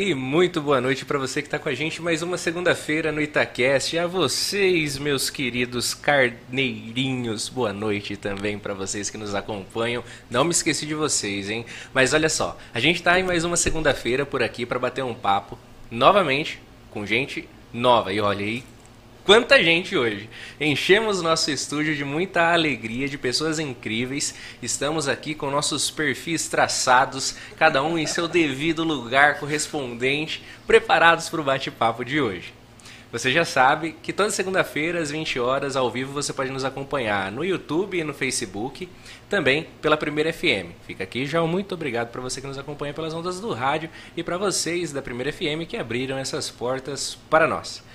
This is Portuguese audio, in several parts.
E muito boa noite para você que está com a gente mais uma segunda-feira no Itacast. E a vocês, meus queridos carneirinhos, boa noite também para vocês que nos acompanham. Não me esqueci de vocês, hein? Mas olha só, a gente está em mais uma segunda-feira por aqui para bater um papo novamente com gente nova. E olha aí, quanta gente hoje. Enchemos nosso estúdio de muita alegria, de pessoas incríveis. Estamos aqui com nossos perfis traçados, cada um em seu devido lugar correspondente, preparados para o bate-papo de hoje. Você já sabe que toda segunda-feira, às 20 horas, ao vivo, você pode nos acompanhar no YouTube e no Facebook, também pela Primeira FM. Fica aqui já muito obrigado para você que nos acompanha pelas ondas do rádio e para vocês da Primeira FM que abriram essas portas para nós.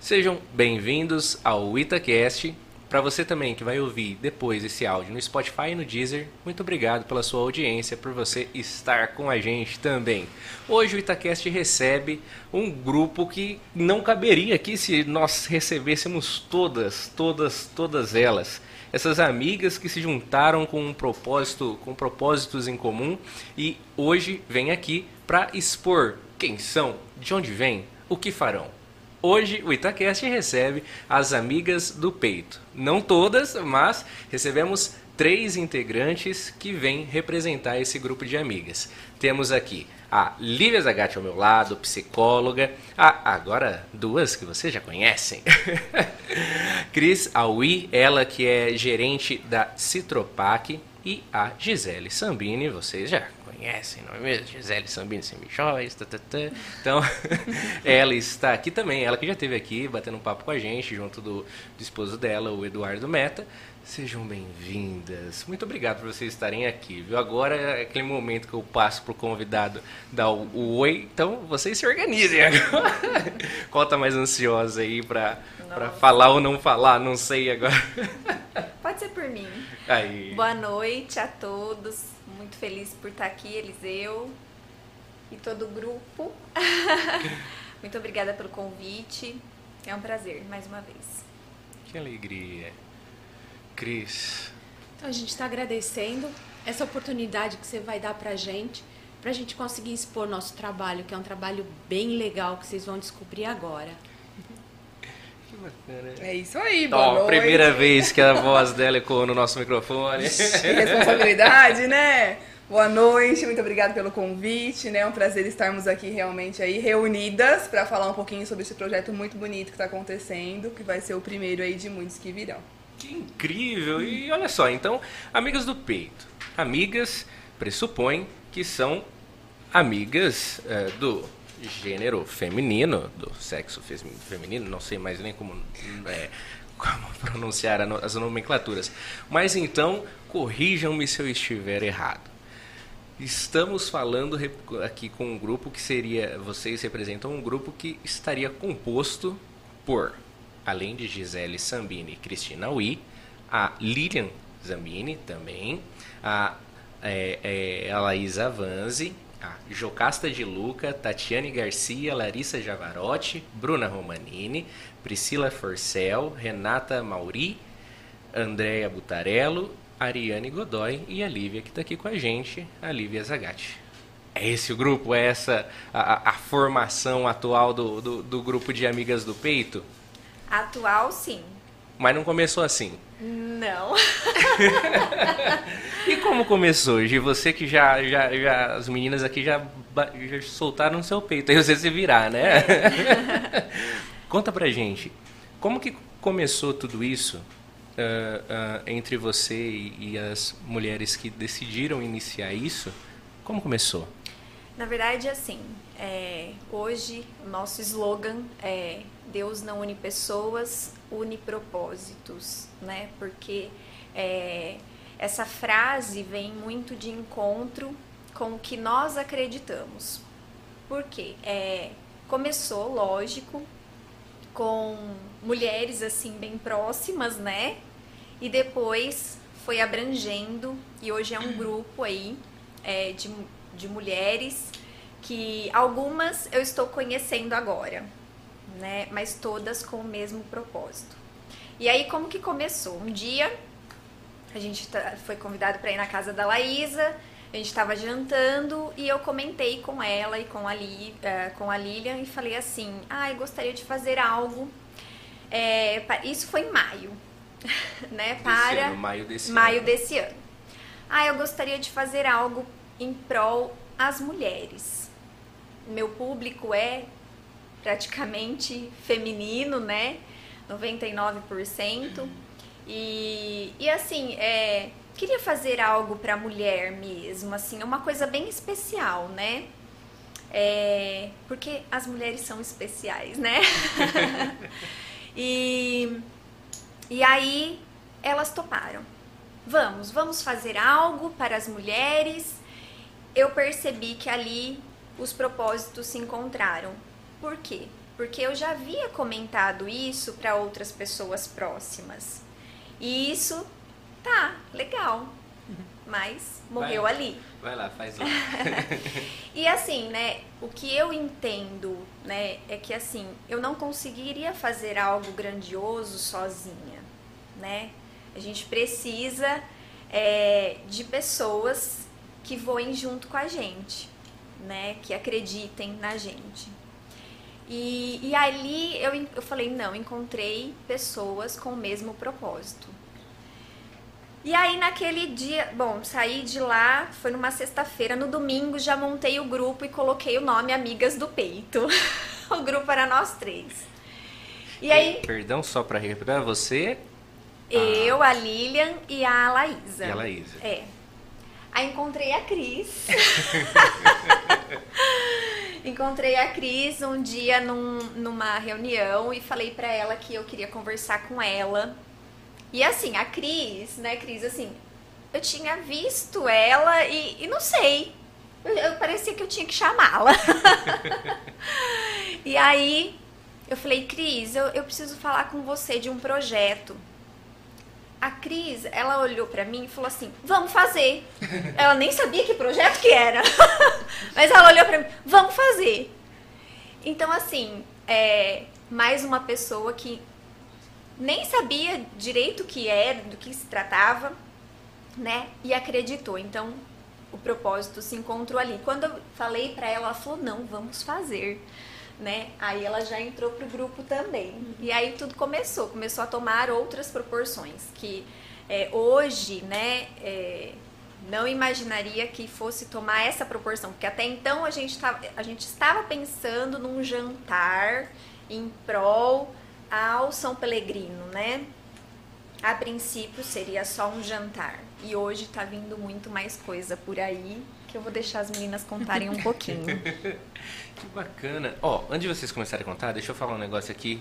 Sejam bem-vindos ao Itacast. Para você também que vai ouvir depois esse áudio no Spotify e no Deezer, muito obrigado pela sua audiência, por você estar com a gente também. Hoje o Itacast recebe um grupo que não caberia aqui se nós recebêssemos todas, todas, todas elas. Essas amigas que se juntaram com um propósito, com propósitos em comum e hoje vêm aqui para expor quem são, de onde vêm, o que farão. Hoje o Itacast recebe as amigas do peito. Não todas, mas recebemos três integrantes que vêm representar esse grupo de amigas. Temos aqui a Lívia Zagatti ao meu lado, psicóloga. Ah, agora duas que vocês já conhecem. Cris Aui, ela que é gerente da Citropac. E a Gisele Sambini, vocês já conhecem, não é mesmo? Gisele Sambini Semichóis. Então, ela está aqui também, ela que já esteve aqui batendo um papo com a gente, junto do, do esposo dela, o Eduardo Meta. Sejam bem-vindas. Muito obrigado por vocês estarem aqui, viu? Agora é aquele momento que eu passo pro convidado dar o, o oi, então vocês se organizem agora. Qual tá mais ansiosa aí para falar ou não falar, não sei agora. Pode ser por mim. Aí. Boa noite a todos muito feliz por estar aqui, Eliseu e todo o grupo. muito obrigada pelo convite. É um prazer, mais uma vez. Que alegria. Cris. Então, a gente está agradecendo essa oportunidade que você vai dar para a gente, para a gente conseguir expor nosso trabalho, que é um trabalho bem legal que vocês vão descobrir agora. Bacana. É isso aí, boa Ó, primeira vez que a voz dela ecoou no nosso microfone. Que responsabilidade, né? Boa noite, muito obrigada pelo convite, né? É um prazer estarmos aqui realmente aí reunidas para falar um pouquinho sobre esse projeto muito bonito que está acontecendo, que vai ser o primeiro aí de muitos que virão. Que incrível! E olha só, então, amigas do peito. Amigas pressupõem que são amigas é, do gênero feminino, do sexo feminino, não sei mais nem como, é, como pronunciar as nomenclaturas. Mas então, corrijam-me se eu estiver errado. Estamos falando aqui com um grupo que seria. Vocês representam um grupo que estaria composto por, além de Gisele Sambini e Cristina Ui, a Lilian Zambini também, a, é, é, a Laísa Vanzi, a Jocasta de Luca, Tatiane Garcia, Larissa Javarotti, Bruna Romanini, Priscila Forcel, Renata Mauri, Andréa Butarello Ariane Godoy e a Lívia, que está aqui com a gente, a Lívia Zagatti. É esse o grupo? É essa a, a formação atual do, do, do, grupo de amigas do peito? Atual, sim. Mas não começou assim? Não. e como começou, Gi? Você que já, já, já. As meninas aqui já, já soltaram no seu peito, aí você se virar, né? É. Conta pra gente. Como que começou tudo isso? uh, uh, entre você e, e, as mulheres que decidiram iniciar isso? Como começou? Na verdade, assim, é, hoje o nosso slogan é Deus não une pessoas, une propósitos, né? Porque é, essa frase vem muito de encontro com o que nós acreditamos. Por quê? É, começou, lógico, com mulheres assim bem próximas, né? E depois foi abrangendo e hoje é um grupo aí é, de, de mulheres que algumas eu estou conhecendo agora, né? Mas todas com o mesmo propósito. E aí como que começou? Um dia a gente tá, foi convidado para ir na casa da Laísa, a gente estava jantando e eu comentei com ela e com a, Li, uh, com a Lilian e falei assim: ah, eu gostaria de fazer algo. É, isso foi em maio, né? Para ano, maio desse maio ano. desse ano. Ah, eu gostaria de fazer algo em prol às mulheres. Meu público é praticamente feminino, né? 99%. E, e assim, é, queria fazer algo para mulher mesmo, assim, uma coisa bem especial, né? É, porque as mulheres são especiais, né? e, e aí elas toparam. Vamos, vamos fazer algo para as mulheres. Eu percebi que ali os propósitos se encontraram. Por quê? Porque eu já havia comentado isso para outras pessoas próximas. E isso tá legal, mas morreu Vai. ali. Vai lá, faz lá. E assim, né, o que eu entendo, né, é que assim, eu não conseguiria fazer algo grandioso sozinha, né? A gente precisa é, de pessoas que voem junto com a gente, né, que acreditem na gente. E, e ali eu, eu falei, não, encontrei pessoas com o mesmo propósito. E aí naquele dia, bom, saí de lá, foi numa sexta-feira, no domingo já montei o grupo e coloquei o nome Amigas do Peito. o grupo era nós três. E aí, Perdão, só pra recuperar, você eu, a Lilian e a Laísa. e a Laísa. É. Aí encontrei a Cris. encontrei a Cris um dia num- numa reunião e falei pra ela que eu queria conversar com ela. E assim, a Cris, né, Cris, assim, eu tinha visto ela e, e não sei. Eu, eu parecia que eu tinha que chamá-la. e aí eu falei, Cris, eu, eu preciso falar com você de um projeto. A Cris, ela olhou pra mim e falou assim: "Vamos fazer". Ela nem sabia que projeto que era. Mas ela olhou pra mim: "Vamos fazer". Então assim, é mais uma pessoa que nem sabia direito o que era, do que se tratava, né? E acreditou. Então, o propósito se encontrou ali. Quando eu falei pra ela, ela falou: "Não, vamos fazer". Né? Aí ela já entrou pro grupo também. E aí tudo começou, começou a tomar outras proporções. Que é, hoje, né, é, não imaginaria que fosse tomar essa proporção, porque até então a gente, tava, a gente estava pensando num jantar em prol ao São Pelegrino, né? A princípio seria só um jantar. E hoje tá vindo muito mais coisa por aí, que eu vou deixar as meninas contarem um pouquinho. Que bacana. Ó, antes de vocês começarem a contar, deixa eu falar um negócio aqui.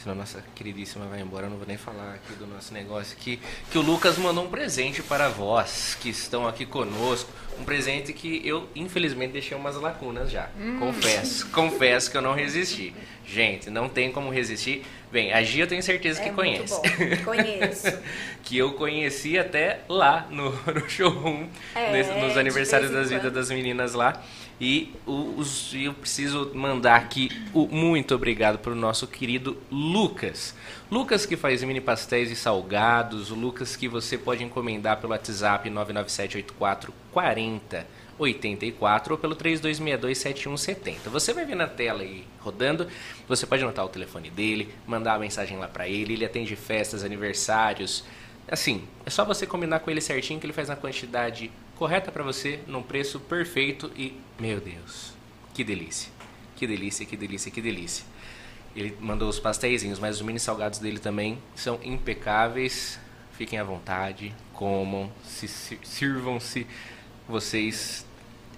Senão nossa queridíssima vai embora, eu não vou nem falar aqui do nosso negócio aqui. Que o Lucas mandou um presente para vós que estão aqui conosco. Um presente que eu, infelizmente, deixei umas lacunas já. Confesso. Confesso que eu não resisti. Gente, não tem como resistir. Bem, a Gia eu tenho certeza que é conhece. muito bom. Conheço. que eu conheci até lá no, no showroom, É, nesse- nos aniversários das vidas das meninas lá. E os, eu preciso mandar aqui o muito obrigado para o nosso querido Lucas. Lucas que faz mini pastéis e salgados, o Lucas que você pode encomendar pelo WhatsApp 99784 40 84 ou pelo 3262 7170. Você vai ver na tela aí rodando, você pode anotar o telefone dele, mandar a mensagem lá para ele, ele atende festas, aniversários. Assim, é só você combinar com ele certinho que ele faz na quantidade correta para você, num preço perfeito e, meu Deus, que delícia. Que delícia, que delícia, que delícia. Ele mandou os pastéisinhos, mas os mini salgados dele também são impecáveis. Fiquem à vontade, comam, se sir- sirvam-se. Vocês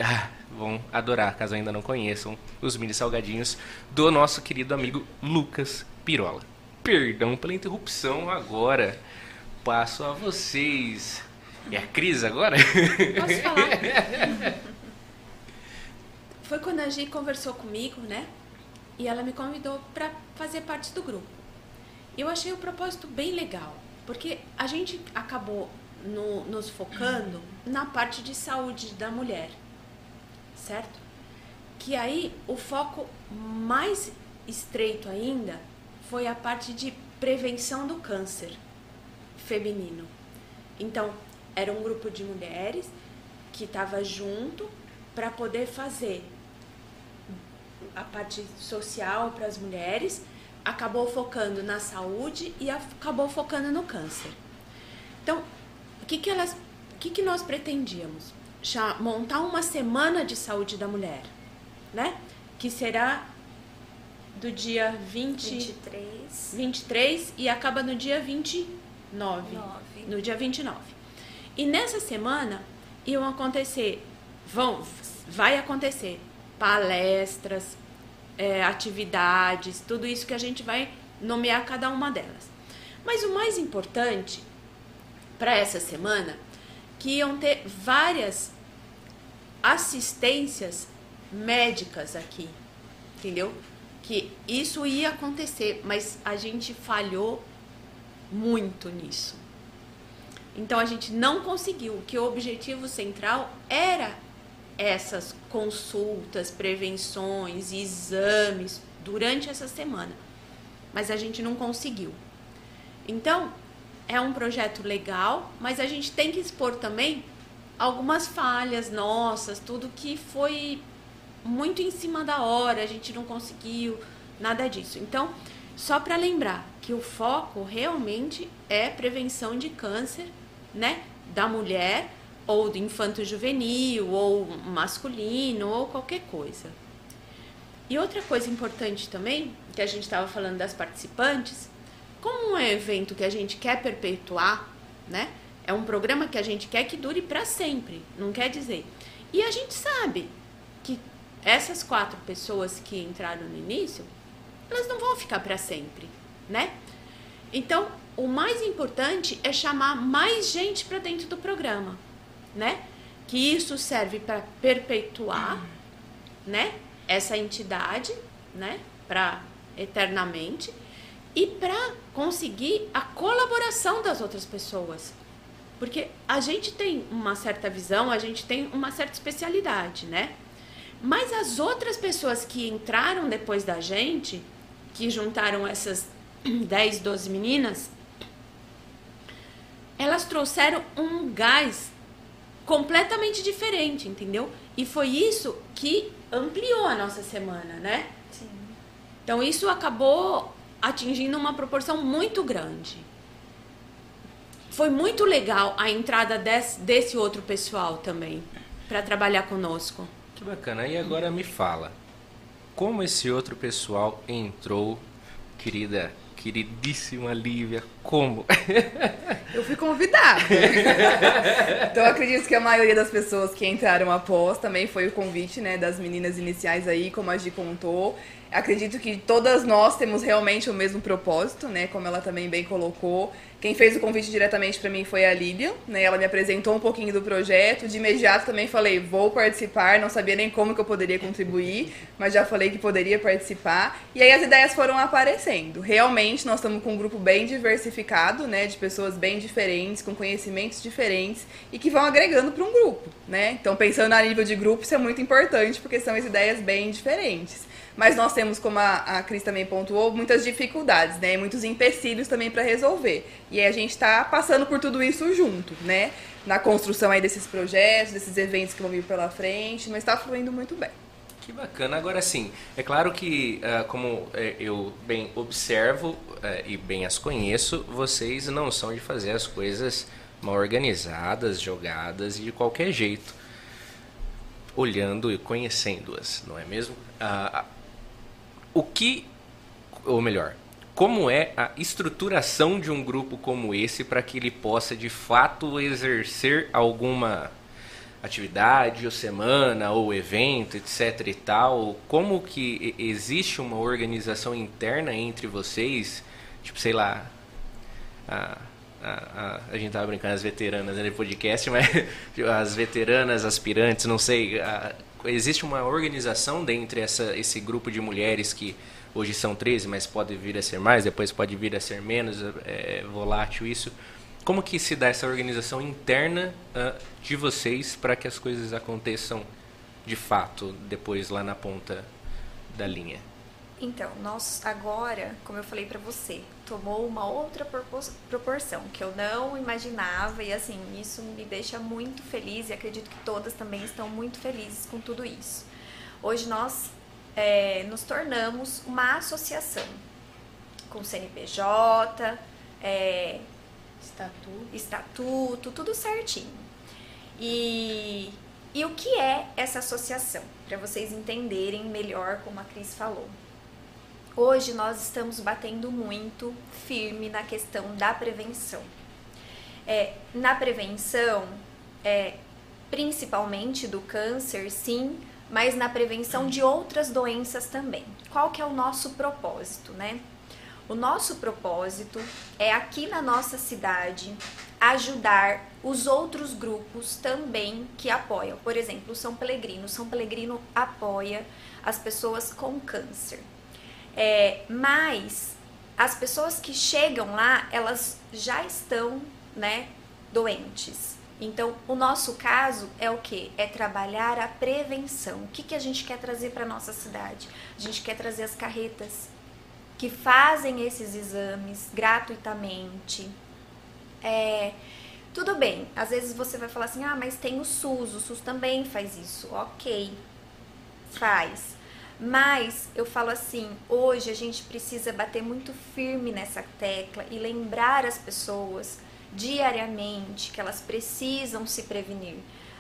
ah, vão adorar, caso ainda não conheçam, os mini salgadinhos do nosso querido amigo Lucas Pirola. Perdão pela interrupção agora. Passo a vocês. É a Cris agora? Posso falar? Foi quando a Gi conversou comigo, né? E ela me convidou para fazer parte do grupo. Eu achei o propósito bem legal, porque a gente acabou no- nos focando na parte de saúde da mulher, certo? Que aí o foco mais estreito ainda foi a parte de prevenção do câncer feminino. Então, era um grupo de mulheres que estava junto para poder fazer a parte social para as mulheres, acabou focando na saúde e acabou focando no câncer. Então, o que, que elas, o que, que nós pretendíamos? Montar uma semana de saúde da mulher, né? Que será do dia 20, 23. 23 e acaba no dia 29. 9. No dia 29. E nessa semana iam acontecer, vão, vai acontecer palestras, é, atividades, tudo isso que a gente vai nomear cada uma delas. Mas o mais importante para essa semana que iam ter várias assistências médicas aqui, entendeu? Que isso ia acontecer, mas a gente falhou muito nisso. Então a gente não conseguiu, que o objetivo central era essas consultas, prevenções, exames durante essa semana. Mas a gente não conseguiu. Então, é um projeto legal, mas a gente tem que expor também algumas falhas nossas, tudo que foi muito em cima da hora, a gente não conseguiu, nada disso. Então, só para lembrar que o foco realmente é prevenção de câncer, né, da mulher ou do infanto juvenil ou masculino ou qualquer coisa. E outra coisa importante também, que a gente estava falando das participantes, como um evento que a gente quer perpetuar, né? É um programa que a gente quer que dure para sempre, não quer dizer. E a gente sabe que essas quatro pessoas que entraram no início, elas não vão ficar para sempre, né? Então, o mais importante é chamar mais gente para dentro do programa, né? Que isso serve para perpetuar, né? Essa entidade, né? Para eternamente e para conseguir a colaboração das outras pessoas. Porque a gente tem uma certa visão, a gente tem uma certa especialidade, né? Mas as outras pessoas que entraram depois da gente, que juntaram essas 10, 12 meninas, elas trouxeram um gás completamente diferente, entendeu? E foi isso que ampliou a nossa semana, né? Sim. Então isso acabou atingindo uma proporção muito grande foi muito legal a entrada desse, desse outro pessoal também para trabalhar conosco. Que bacana. E agora me fala, como esse outro pessoal entrou, querida, queridíssima Lívia, como? Eu fui convidada. então eu acredito que a maioria das pessoas que entraram após também foi o convite, né, das meninas iniciais aí, como a Gi contou. Acredito que todas nós temos realmente o mesmo propósito, né, como ela também bem colocou. Quem fez o convite diretamente para mim foi a Lilian, né? Ela me apresentou um pouquinho do projeto. De imediato também falei, vou participar. Não sabia nem como que eu poderia contribuir, mas já falei que poderia participar. E aí as ideias foram aparecendo. Realmente nós estamos com um grupo bem diversificado, né? De pessoas bem diferentes, com conhecimentos diferentes e que vão agregando para um grupo, né? Então pensando a nível de grupo, isso é muito importante porque são as ideias bem diferentes. Mas nós temos, como a, a Cris também pontuou, muitas dificuldades, né? Muitos empecilhos também para resolver. E a gente está passando por tudo isso junto, né? Na construção aí desses projetos, desses eventos que vão vir pela frente, mas está fluindo muito bem. Que bacana. Agora sim, é claro que, uh, como é, eu bem observo uh, e bem as conheço, vocês não são de fazer as coisas mal organizadas, jogadas e de qualquer jeito, olhando e conhecendo-as, não é mesmo? Uh, o que, ou melhor, como é a estruturação de um grupo como esse para que ele possa de fato exercer alguma atividade ou semana ou evento, etc e tal? Como que existe uma organização interna entre vocês? Tipo, sei lá, a, a, a, a gente tava brincando as veteranas no podcast, mas tipo, as veteranas, aspirantes, não sei, a, existe uma organização dentro essa esse grupo de mulheres que hoje são 13, mas pode vir a ser mais, depois pode vir a ser menos, é, volátil isso. Como que se dá essa organização interna uh, de vocês para que as coisas aconteçam de fato depois lá na ponta da linha? Então, nós agora, como eu falei para você, tomou uma outra proporção que eu não imaginava e assim, isso me deixa muito feliz e acredito que todas também estão muito felizes com tudo isso. Hoje nós é, nos tornamos uma associação com CNPJ, é, estatuto. estatuto, tudo certinho. E, e o que é essa associação? Para vocês entenderem melhor como a Cris falou. Hoje nós estamos batendo muito firme na questão da prevenção. É, na prevenção, é, principalmente do câncer, sim, mas na prevenção de outras doenças também. Qual que é o nosso propósito, né? O nosso propósito é aqui na nossa cidade ajudar os outros grupos também que apoiam. Por exemplo, São Pelegrino. São Pelegrino apoia as pessoas com câncer. É, mas as pessoas que chegam lá, elas já estão, né, doentes. Então, o nosso caso é o que? É trabalhar a prevenção. O que, que a gente quer trazer para nossa cidade? A gente quer trazer as carretas que fazem esses exames gratuitamente. É, tudo bem, às vezes você vai falar assim, ah, mas tem o SUS, o SUS também faz isso. Ok, faz. Mas eu falo assim, hoje a gente precisa bater muito firme nessa tecla e lembrar as pessoas diariamente que elas precisam se prevenir.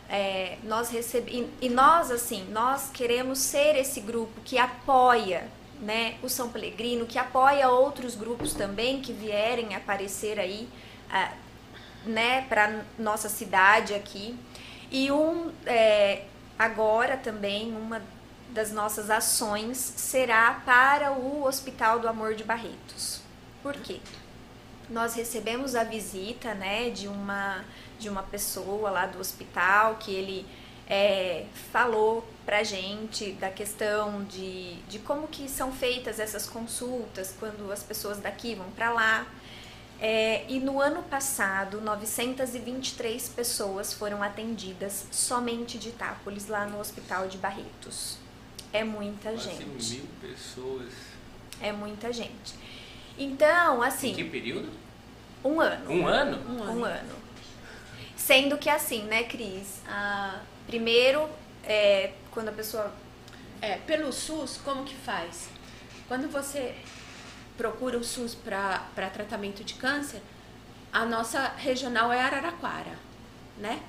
É, nós recebemos e nós assim, nós queremos ser esse grupo que apoia, né, o São Pelegrino, que apoia outros grupos também que vierem aparecer aí, ah, né, para nossa cidade aqui. E um é, agora também uma das nossas ações será para o Hospital do Amor de Barretos. Por quê? Nós recebemos a visita, né, de uma de uma pessoa lá do hospital que ele é, falou pra gente da questão de, de como que são feitas essas consultas quando as pessoas daqui vão para lá. É, e no ano passado, 923 pessoas foram atendidas somente de Itápolis, lá no Hospital de Barretos. É muita Quase gente. mil pessoas. É muita gente. Então, assim. Em que período? Um ano. Um ano? Um ano. Um ano. Sendo que assim, né, Cris? Ah, primeiro, é, quando a pessoa. É, pelo SUS, como que faz? Quando você procura o SUS para tratamento de câncer, a nossa regional é Araraquara, né?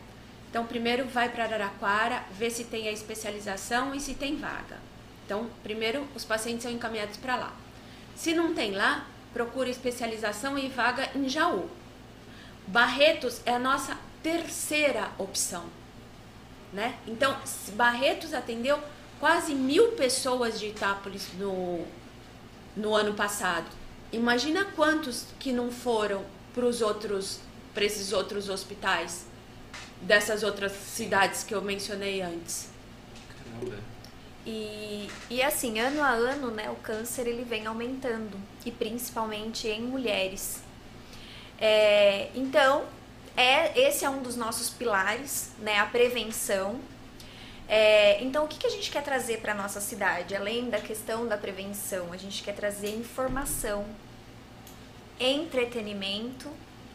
Então, primeiro vai para Araraquara, vê se tem a especialização e se tem vaga. Então, primeiro os pacientes são encaminhados para lá. Se não tem lá, procura especialização e vaga em Jaú. Barretos é a nossa terceira opção, né? Então, Barretos atendeu quase mil pessoas de Itápolis no, no ano passado. Imagina quantos que não foram para os outros, para esses outros hospitais dessas outras cidades que eu mencionei antes. Caramba. E, e assim, ano a ano, né, o câncer ele vem aumentando, e principalmente em mulheres. É, então, é, esse é um dos nossos pilares, né, a prevenção. É, então, o que, que a gente quer trazer para a nossa cidade? Além da questão da prevenção, a gente quer trazer informação, entretenimento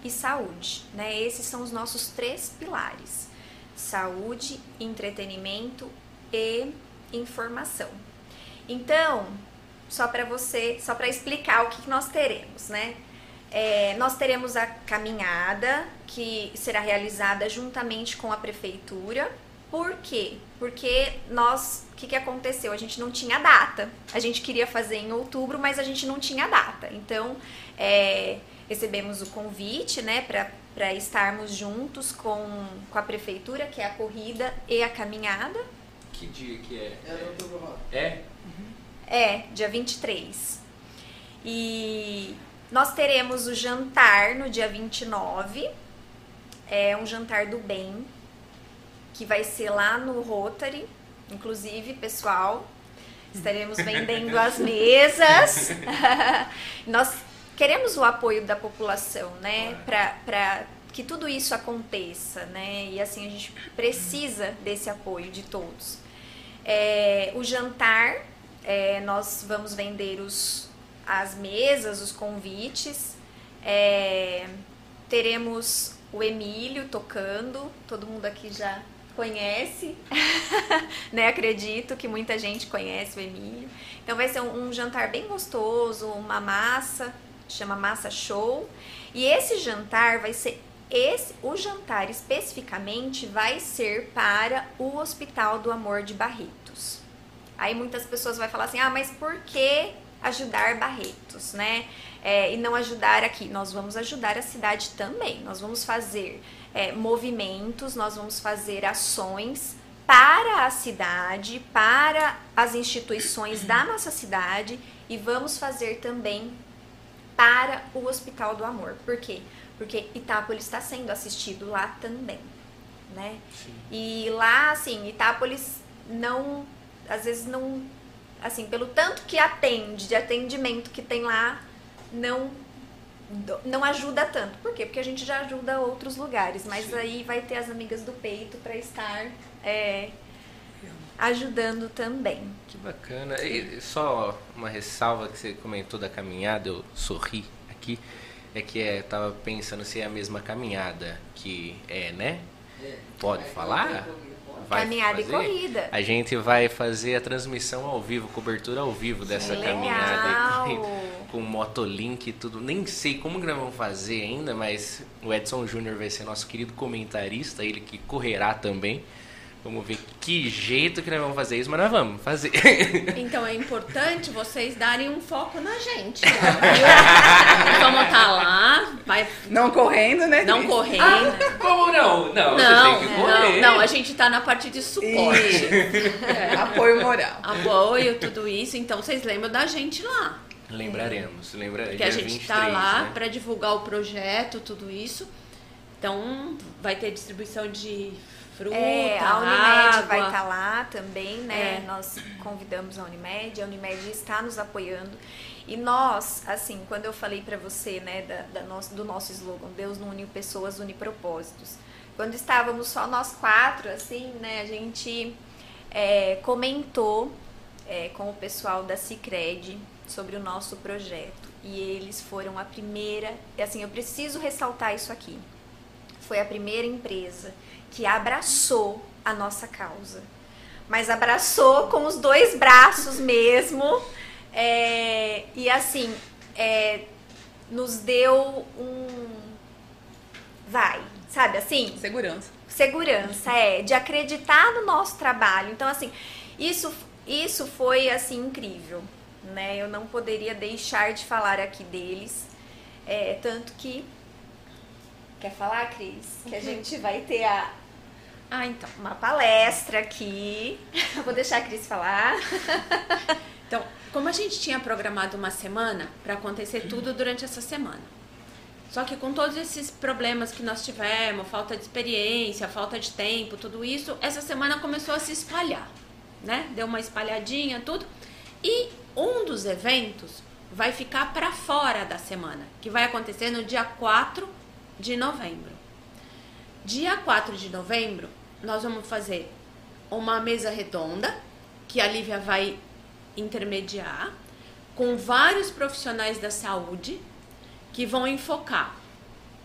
e saúde. Né? Esses são os nossos três pilares: saúde, entretenimento e informação. Então, só para você, só para explicar o que nós teremos, né? É, nós teremos a caminhada que será realizada juntamente com a prefeitura. Por quê? Porque nós, o que, que aconteceu? A gente não tinha data. A gente queria fazer em outubro, mas a gente não tinha data. Então, é, recebemos o convite, né, para estarmos juntos com, com a prefeitura, que é a corrida e a caminhada. Que dia que é? É, É? É, dia 23. E nós teremos o jantar no dia 29. É um jantar do bem, que vai ser lá no Rotary. Inclusive, pessoal, estaremos vendendo as mesas. nós queremos o apoio da população, né? Para que tudo isso aconteça, né? E assim, a gente precisa desse apoio de todos. É, o jantar é, nós vamos vender os, as mesas, os convites. É, teremos o Emílio tocando, todo mundo aqui já conhece, né? Acredito que muita gente conhece o Emílio. Então vai ser um, um jantar bem gostoso, uma massa, chama massa show. E esse jantar vai ser esse, o jantar especificamente vai ser para o Hospital do Amor de Barretos. Aí muitas pessoas vão falar assim: ah, mas por que ajudar Barretos, né? É, e não ajudar aqui. Nós vamos ajudar a cidade também. Nós vamos fazer é, movimentos, nós vamos fazer ações para a cidade, para as instituições da nossa cidade e vamos fazer também para o Hospital do Amor. Por quê? Porque Itápolis está sendo assistido lá também, né? Sim. E lá, assim, Itápolis não, às vezes não, assim, pelo tanto que atende, de atendimento que tem lá, não não ajuda tanto. Por quê? Porque a gente já ajuda outros lugares, mas Sim. aí vai ter as amigas do peito para estar é, ajudando também. Que bacana. E só uma ressalva que você comentou da caminhada, eu sorri aqui, é que é, tava pensando se é a mesma caminhada que é, né? É. Pode falar? vai caminhada fazer, e corrida. A gente vai fazer a transmissão ao vivo, cobertura ao vivo dessa Legal. caminhada com, com Motolink e tudo. Nem sei como que nós vamos fazer ainda, mas o Edson Júnior vai ser nosso querido comentarista, ele que correrá também. Vamos ver que jeito que nós vamos fazer isso, mas nós vamos fazer. Então é importante vocês darem um foco na gente. vamos estar tá lá, vai. Não correndo, né? Não correndo. Ah, como não? Não, não, você tem que correr. Não, não, a gente está na parte de suporte. É, apoio moral. Apoio, tudo isso. Então vocês lembram da gente lá. Lembraremos, lembra? Que a gente está lá né? para divulgar o projeto, tudo isso. Então vai ter distribuição de fruta, é, a Unimed água. vai estar tá lá também, né? É. Nós convidamos a Unimed, a Unimed está nos apoiando. E nós, assim, quando eu falei para você, né, da, da nosso, do nosso slogan, Deus não une pessoas, une propósitos. Quando estávamos só nós quatro, assim, né, a gente é, comentou é, com o pessoal da Cicred sobre o nosso projeto. E eles foram a primeira, assim, eu preciso ressaltar isso aqui. Foi a primeira empresa que abraçou a nossa causa. Mas abraçou com os dois braços mesmo. É, e assim, é, nos deu um. Vai, sabe assim? Segurança. Segurança, é. De acreditar no nosso trabalho. Então, assim, isso, isso foi assim incrível. Né? Eu não poderia deixar de falar aqui deles. É, tanto que. Quer falar, Cris? Que a uhum. gente vai ter a, ah, então. Uma palestra aqui. Vou deixar a Cris falar. então, como a gente tinha programado uma semana para acontecer tudo durante essa semana. Só que com todos esses problemas que nós tivemos, falta de experiência, falta de tempo, tudo isso, essa semana começou a se espalhar, né? Deu uma espalhadinha, tudo. E um dos eventos vai ficar para fora da semana, que vai acontecer no dia 4 de novembro. Dia 4 de novembro, nós vamos fazer uma mesa redonda, que a Lívia vai intermediar, com vários profissionais da saúde que vão enfocar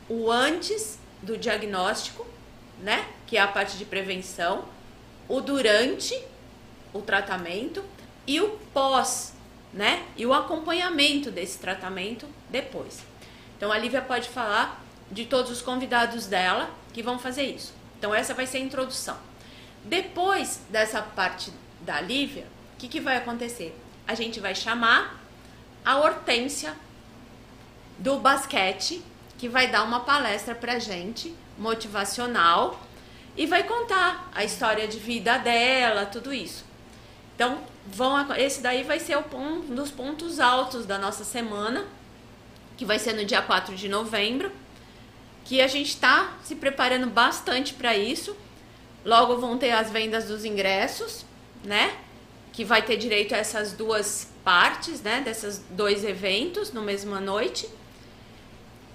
o antes do diagnóstico, né? Que é a parte de prevenção, o durante o tratamento e o pós, né? E o acompanhamento desse tratamento depois. Então a Lívia pode falar de todos os convidados dela que vão fazer isso. Então, essa vai ser a introdução. Depois dessa parte da Lívia, o que, que vai acontecer? A gente vai chamar a Hortência do basquete, que vai dar uma palestra pra gente, motivacional, e vai contar a história de vida dela, tudo isso. Então, vão, esse daí vai ser um dos pontos altos da nossa semana, que vai ser no dia 4 de novembro que a gente está se preparando bastante para isso. Logo vão ter as vendas dos ingressos, né? Que vai ter direito a essas duas partes, né? Desses dois eventos no mesma noite.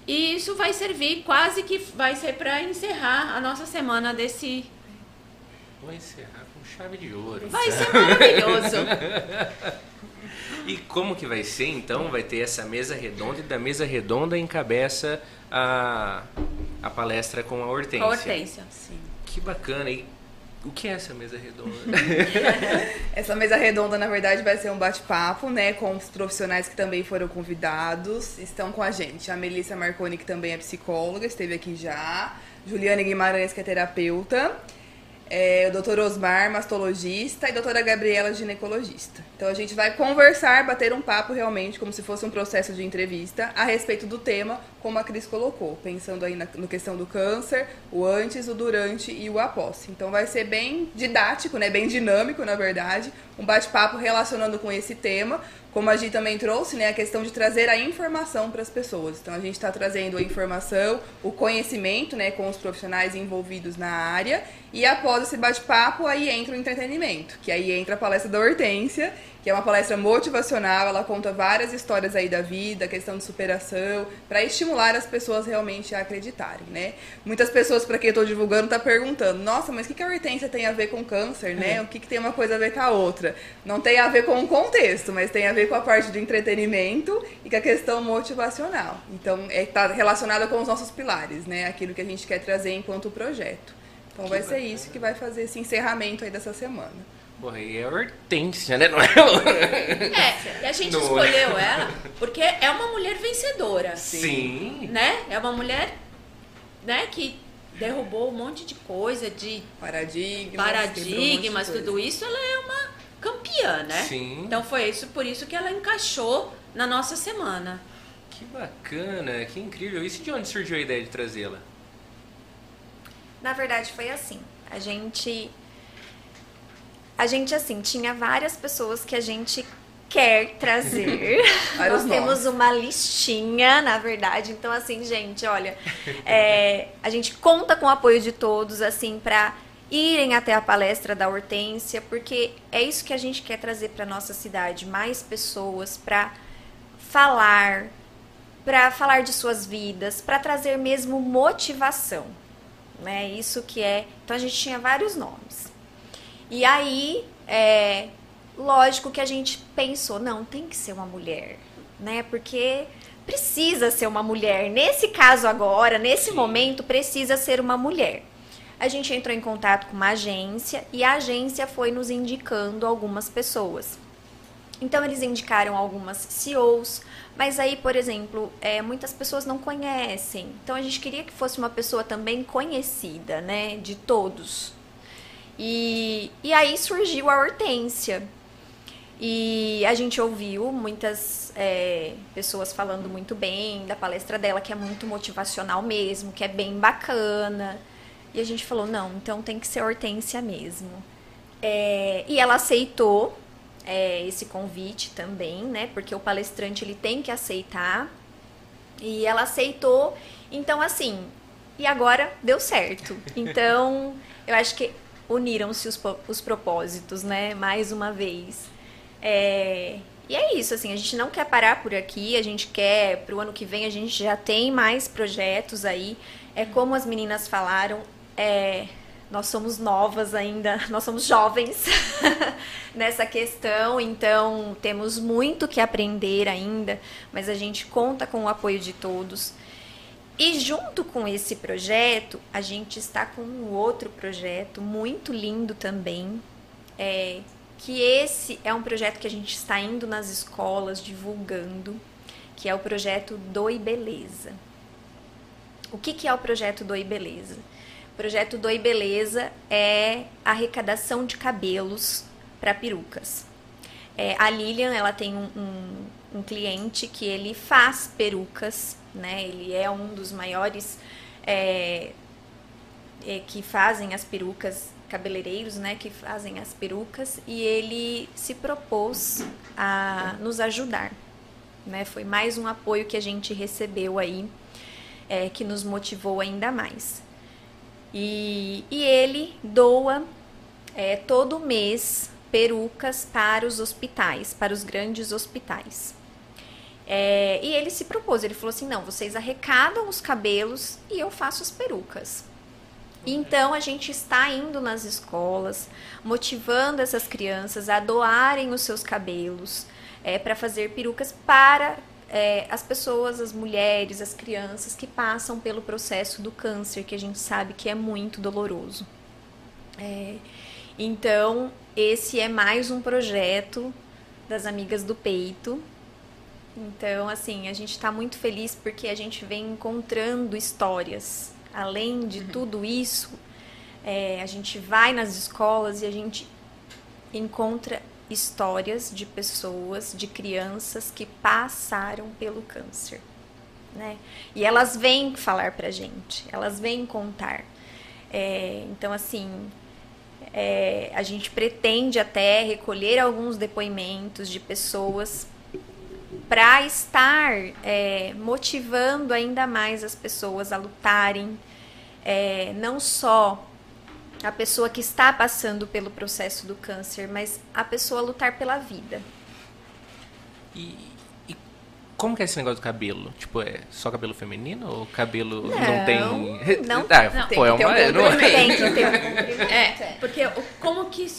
E isso vai servir quase que vai ser para encerrar a nossa semana desse. Vou encerrar com chave de ouro. Vai ser maravilhoso. E como que vai ser então? Vai ter essa mesa redonda e da mesa redonda encabeça a, a palestra com a Hortência. Com a Hortência. Sim. Que bacana. E o que é essa mesa redonda? Essa mesa redonda, na verdade, vai ser um bate-papo, né, com os profissionais que também foram convidados. Estão com a gente. A Melissa Marconi, que também é psicóloga, esteve aqui já. Juliane Guimarães, que é terapeuta é, o doutor Osmar, mastologista, e a doutora Gabriela, ginecologista. Então a gente vai conversar, bater um papo realmente, como se fosse um processo de entrevista, a respeito do tema, como a Cris colocou, pensando aí na no questão do câncer, o antes, o durante e o após. Então vai ser bem didático, né, bem dinâmico, na verdade, um bate-papo relacionando com esse tema, como a gente também trouxe, né, a questão de trazer a informação para as pessoas. Então a gente está trazendo a informação, o conhecimento, né, com os profissionais envolvidos na área. E após esse bate-papo, aí entra o entretenimento, que aí entra a palestra da Hortência, que é uma palestra motivacional, ela conta várias histórias aí da vida, questão de superação, para estimular as pessoas realmente a acreditarem, né? Muitas pessoas para quem eu estou divulgando tá perguntando: "Nossa, mas o que que a hortência tem a ver com câncer, né? O que que tem uma coisa a ver com a outra?". Não tem a ver com o contexto, mas tem a ver com a parte do entretenimento e com a questão motivacional. Então, é tá relacionada com os nossos pilares, né? Aquilo que a gente quer trazer enquanto projeto. Então, que vai bacana. ser isso que vai fazer esse encerramento aí dessa semana. Porra, e é hortência, né? Não é? é, e a gente Não é. escolheu ela porque é uma mulher vencedora. Sim. Né? É uma mulher né, que derrubou um monte de coisa, de paradigmas, paradigmas um tudo isso. Ela é uma campeã, né? Sim. Então foi isso, por isso que ela encaixou na nossa semana. Que bacana, que incrível. E de onde surgiu a ideia de trazê-la? Na verdade, foi assim. A gente a gente, assim, tinha várias pessoas que a gente quer trazer. Nós temos uma listinha, na verdade. Então, assim, gente, olha, é, a gente conta com o apoio de todos, assim, para irem até a palestra da Hortência, porque é isso que a gente quer trazer para nossa cidade, mais pessoas para falar, para falar de suas vidas, para trazer mesmo motivação, né? Isso que é. Então a gente tinha vários nomes. E aí, é, lógico que a gente pensou, não, tem que ser uma mulher, né? Porque precisa ser uma mulher. Nesse caso agora, nesse Sim. momento, precisa ser uma mulher. A gente entrou em contato com uma agência e a agência foi nos indicando algumas pessoas. Então eles indicaram algumas CEOs, mas aí, por exemplo, é, muitas pessoas não conhecem. Então a gente queria que fosse uma pessoa também conhecida, né, de todos. E, e aí surgiu a Hortência. E a gente ouviu muitas é, pessoas falando muito bem da palestra dela, que é muito motivacional mesmo, que é bem bacana. E a gente falou, não, então tem que ser Hortência mesmo. É, e ela aceitou é, esse convite também, né? Porque o palestrante ele tem que aceitar. E ela aceitou. Então, assim, e agora deu certo. Então, eu acho que uniram-se os, os propósitos, né? Mais uma vez. É, e é isso, assim, a gente não quer parar por aqui, a gente quer, para o ano que vem, a gente já tem mais projetos aí. É como as meninas falaram, é, nós somos novas ainda, nós somos jovens nessa questão, então temos muito que aprender ainda, mas a gente conta com o apoio de todos. E junto com esse projeto, a gente está com um outro projeto muito lindo também, é, que esse é um projeto que a gente está indo nas escolas divulgando, que é o projeto Doi Beleza. O que, que é o projeto Doi Beleza? O projeto Doi Beleza é arrecadação de cabelos para perucas. É, a Lilian, ela tem um, um, um cliente que ele faz perucas né? Ele é um dos maiores é, é, que fazem as perucas cabeleireiros, né, que fazem as perucas e ele se propôs a nos ajudar, né? Foi mais um apoio que a gente recebeu aí, é, que nos motivou ainda mais. E, e ele doa é, todo mês perucas para os hospitais, para os grandes hospitais. É, e ele se propôs, ele falou assim: não, vocês arrecadam os cabelos e eu faço as perucas. Então a gente está indo nas escolas, motivando essas crianças a doarem os seus cabelos é, para fazer perucas para é, as pessoas, as mulheres, as crianças que passam pelo processo do câncer, que a gente sabe que é muito doloroso. É, então, esse é mais um projeto das Amigas do Peito. Então, assim, a gente está muito feliz porque a gente vem encontrando histórias além de uhum. tudo isso, é, a gente vai nas escolas e a gente encontra histórias de pessoas, de crianças que passaram pelo câncer. Né? E elas vêm falar pra gente, elas vêm contar. É, então, assim, é, a gente pretende até recolher alguns depoimentos de pessoas para estar é, motivando ainda mais as pessoas a lutarem, é, não só a pessoa que está passando pelo processo do câncer, mas a pessoa lutar pela vida. E, e, como que é esse negócio do cabelo? Tipo, é só cabelo feminino ou cabelo não, não tem. Não, ah, não pô, é uma. Um não... Tem que ter um É, porque como que,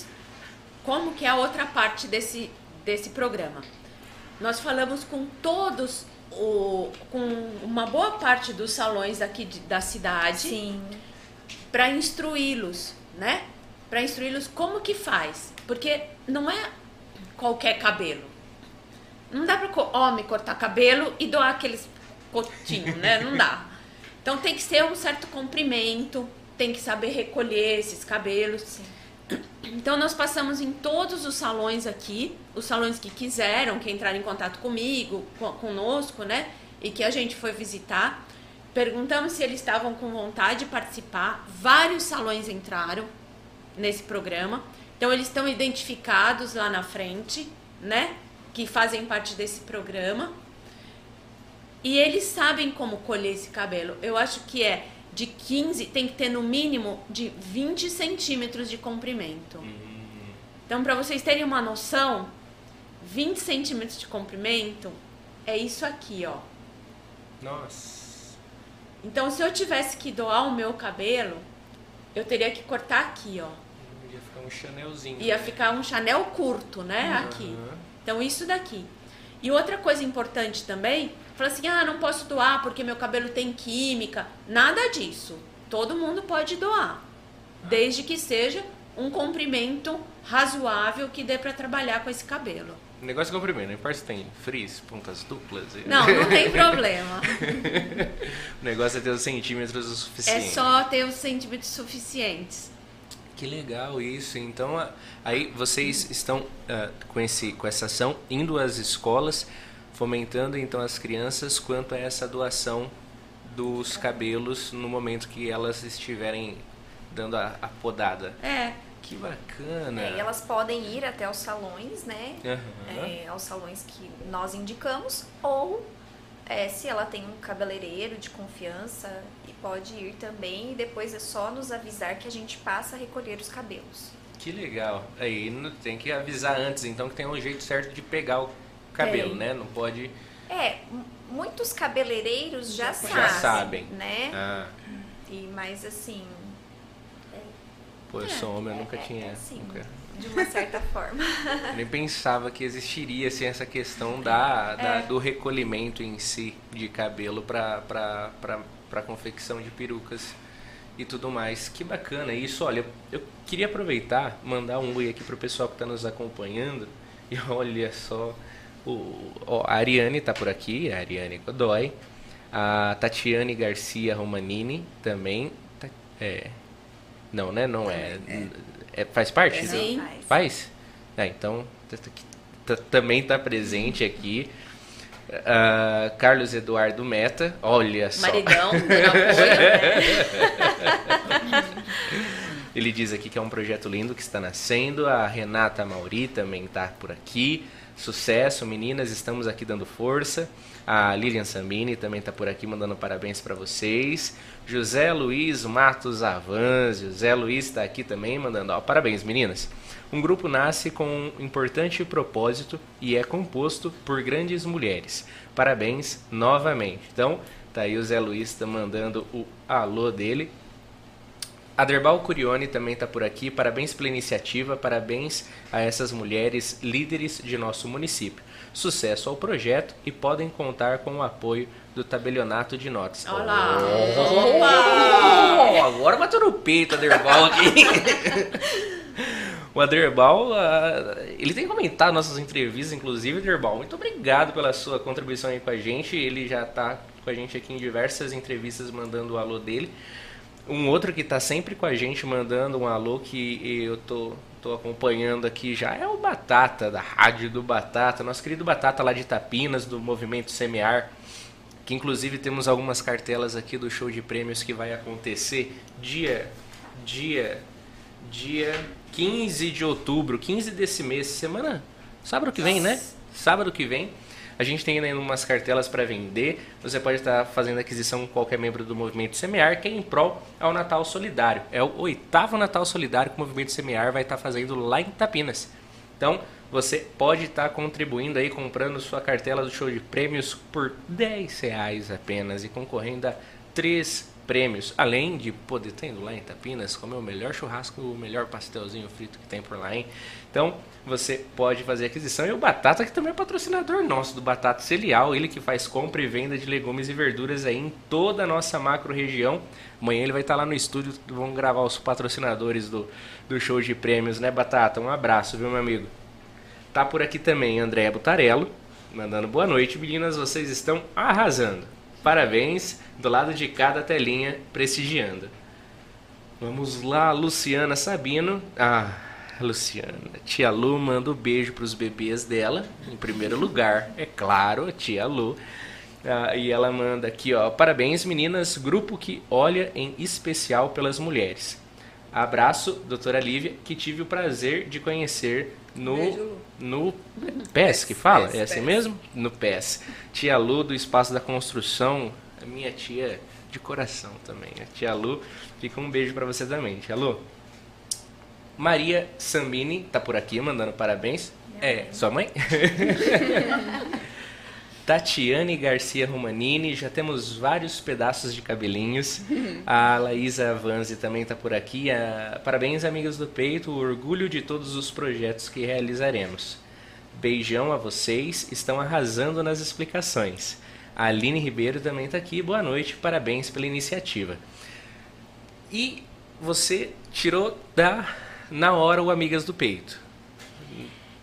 como que é a outra parte desse, desse programa? Nós falamos com todos, o, com uma boa parte dos salões aqui de, da cidade para instruí-los, né? Para instruí-los como que faz. Porque não é qualquer cabelo. Não dá para homem cortar cabelo e doar aqueles cotinhos, né? Não dá. Então tem que ser um certo comprimento, tem que saber recolher esses cabelos. Sim. Então nós passamos em todos os salões aqui, os salões que quiseram, que entraram em contato comigo, conosco, né? E que a gente foi visitar. Perguntamos se eles estavam com vontade de participar. Vários salões entraram nesse programa. Então eles estão identificados lá na frente, né? Que fazem parte desse programa. E eles sabem como colher esse cabelo. Eu acho que é de 15 tem que ter no mínimo de 20 centímetros de comprimento. Uhum. Então, para vocês terem uma noção, 20 centímetros de comprimento é isso aqui, ó. Nossa. Então, se eu tivesse que doar o meu cabelo, eu teria que cortar aqui, ó. Ia ficar um chanelzinho. Ia né? ficar um chanel curto, né? Uhum. Aqui. Então, isso daqui. E outra coisa importante também Fala assim: ah, não posso doar porque meu cabelo tem química. Nada disso. Todo mundo pode doar, desde que seja um comprimento razoável que dê para trabalhar com esse cabelo. O negócio é comprimento, não importa se tem frizz, pontas duplas. Não, não tem problema. o negócio é ter os centímetros o suficiente. É só ter os centímetros suficientes. Que legal isso. Então, aí vocês estão uh, com, esse, com essa ação indo às escolas fomentando então as crianças quanto a essa doação dos cabelos no momento que elas estiverem dando a, a podada. É. Que bacana. É, e elas podem ir até os salões, né? Uhum. É, aos salões que nós indicamos, ou é, se ela tem um cabeleireiro de confiança, e pode ir também, e depois é só nos avisar que a gente passa a recolher os cabelos. Que legal. Aí tem que avisar antes, então que tem um jeito certo de pegar o cabelo, né? Não pode. É, muitos cabeleireiros já, já sabem, já sabem, né? Ah. E mas assim. Pô, eu sou homem, eu nunca é, tinha. É, sim, nunca... De uma certa forma. Eu nem pensava que existiria assim, essa questão da, da é. do recolhimento em si de cabelo para para confecção de perucas e tudo mais. Que bacana isso. Olha, eu queria aproveitar, mandar um oi aqui pro pessoal que está nos acompanhando. E olha só, o, a Ariane está por aqui, a Ariane Godoy. A Tatiane Garcia Romanini também. Tá, é, não, né? Não é. é. é faz parte? Sim. Do, faz? É, então também está presente aqui. Uh, Carlos Eduardo Meta, olha só. Maridão, apoio, né? Ele diz aqui que é um projeto lindo que está nascendo. A Renata Mauri também está por aqui. Sucesso, meninas, estamos aqui dando força. A Lilian Sambini também está por aqui mandando parabéns para vocês. José Luiz Matos Avans, José Luiz está aqui também mandando ó, parabéns, meninas. Um grupo nasce com um importante propósito e é composto por grandes mulheres. Parabéns novamente. Então, tá aí o Zé Luiz tá mandando o alô dele. A Derbal Curione também está por aqui. Parabéns pela iniciativa, parabéns a essas mulheres líderes de nosso município. Sucesso ao projeto e podem contar com o apoio do tabelionato de notas. Olá! Oh, agora bateu no peito a Derbal aqui. o Aderbal, uh, ele tem comentado nossas entrevistas, inclusive, Aderbal, muito obrigado pela sua contribuição aí com a gente. Ele já está com a gente aqui em diversas entrevistas mandando o alô dele. Um outro que está sempre com a gente mandando um alô que eu tô, tô acompanhando aqui já é o Batata, da Rádio do Batata, nosso querido Batata lá de Tapinas, do Movimento Semear, que inclusive temos algumas cartelas aqui do show de prêmios que vai acontecer dia, dia, dia 15 de outubro, 15 desse mês, semana, sábado que vem, né? Sábado que vem a gente tem ainda umas cartelas para vender. Você pode estar fazendo aquisição com qualquer membro do Movimento Semear, que é em prol ao Natal Solidário. É o oitavo Natal Solidário que o Movimento Semear vai estar fazendo lá em Tapinas. Então, você pode estar contribuindo aí, comprando sua cartela do show de prêmios por 10 reais apenas e concorrendo a três prêmios, além de poder estar indo lá em Tapinas, comer o melhor churrasco, o melhor pastelzinho frito que tem por lá, hein? Então, você pode fazer aquisição. E o Batata, que também é patrocinador nosso do Batata Celial, ele que faz compra e venda de legumes e verduras aí em toda a nossa macro região. Amanhã ele vai estar lá no estúdio, vão gravar os patrocinadores do, do show de prêmios, né, Batata? Um abraço, viu, meu amigo? Tá por aqui também André Butarello, mandando boa noite, meninas, vocês estão arrasando. Parabéns, do lado de cada telinha, prestigiando. Vamos lá, Luciana Sabino. Ah, Luciana. Tia Lu manda um beijo para os bebês dela, em primeiro lugar, é claro, tia Lu. Ah, e ela manda aqui, ó, parabéns meninas, grupo que olha em especial pelas mulheres. Abraço, doutora Lívia, que tive o prazer de conhecer no, beijo, no PES, que fala? PES, é assim PES. mesmo? No PES. Tia Lu, do Espaço da Construção, minha tia de coração também. A tia Lu, fica um beijo para você também. Tia Lu, Maria Sambini tá por aqui mandando parabéns. Minha é, mãe. sua mãe? Tatiane Garcia Romanini, já temos vários pedaços de cabelinhos. A Laísa Vanzi também está por aqui. A... Parabéns, amigas do peito, o orgulho de todos os projetos que realizaremos. Beijão a vocês, estão arrasando nas explicações. A Aline Ribeiro também está aqui. Boa noite, parabéns pela iniciativa. E você tirou da na hora o Amigas do Peito.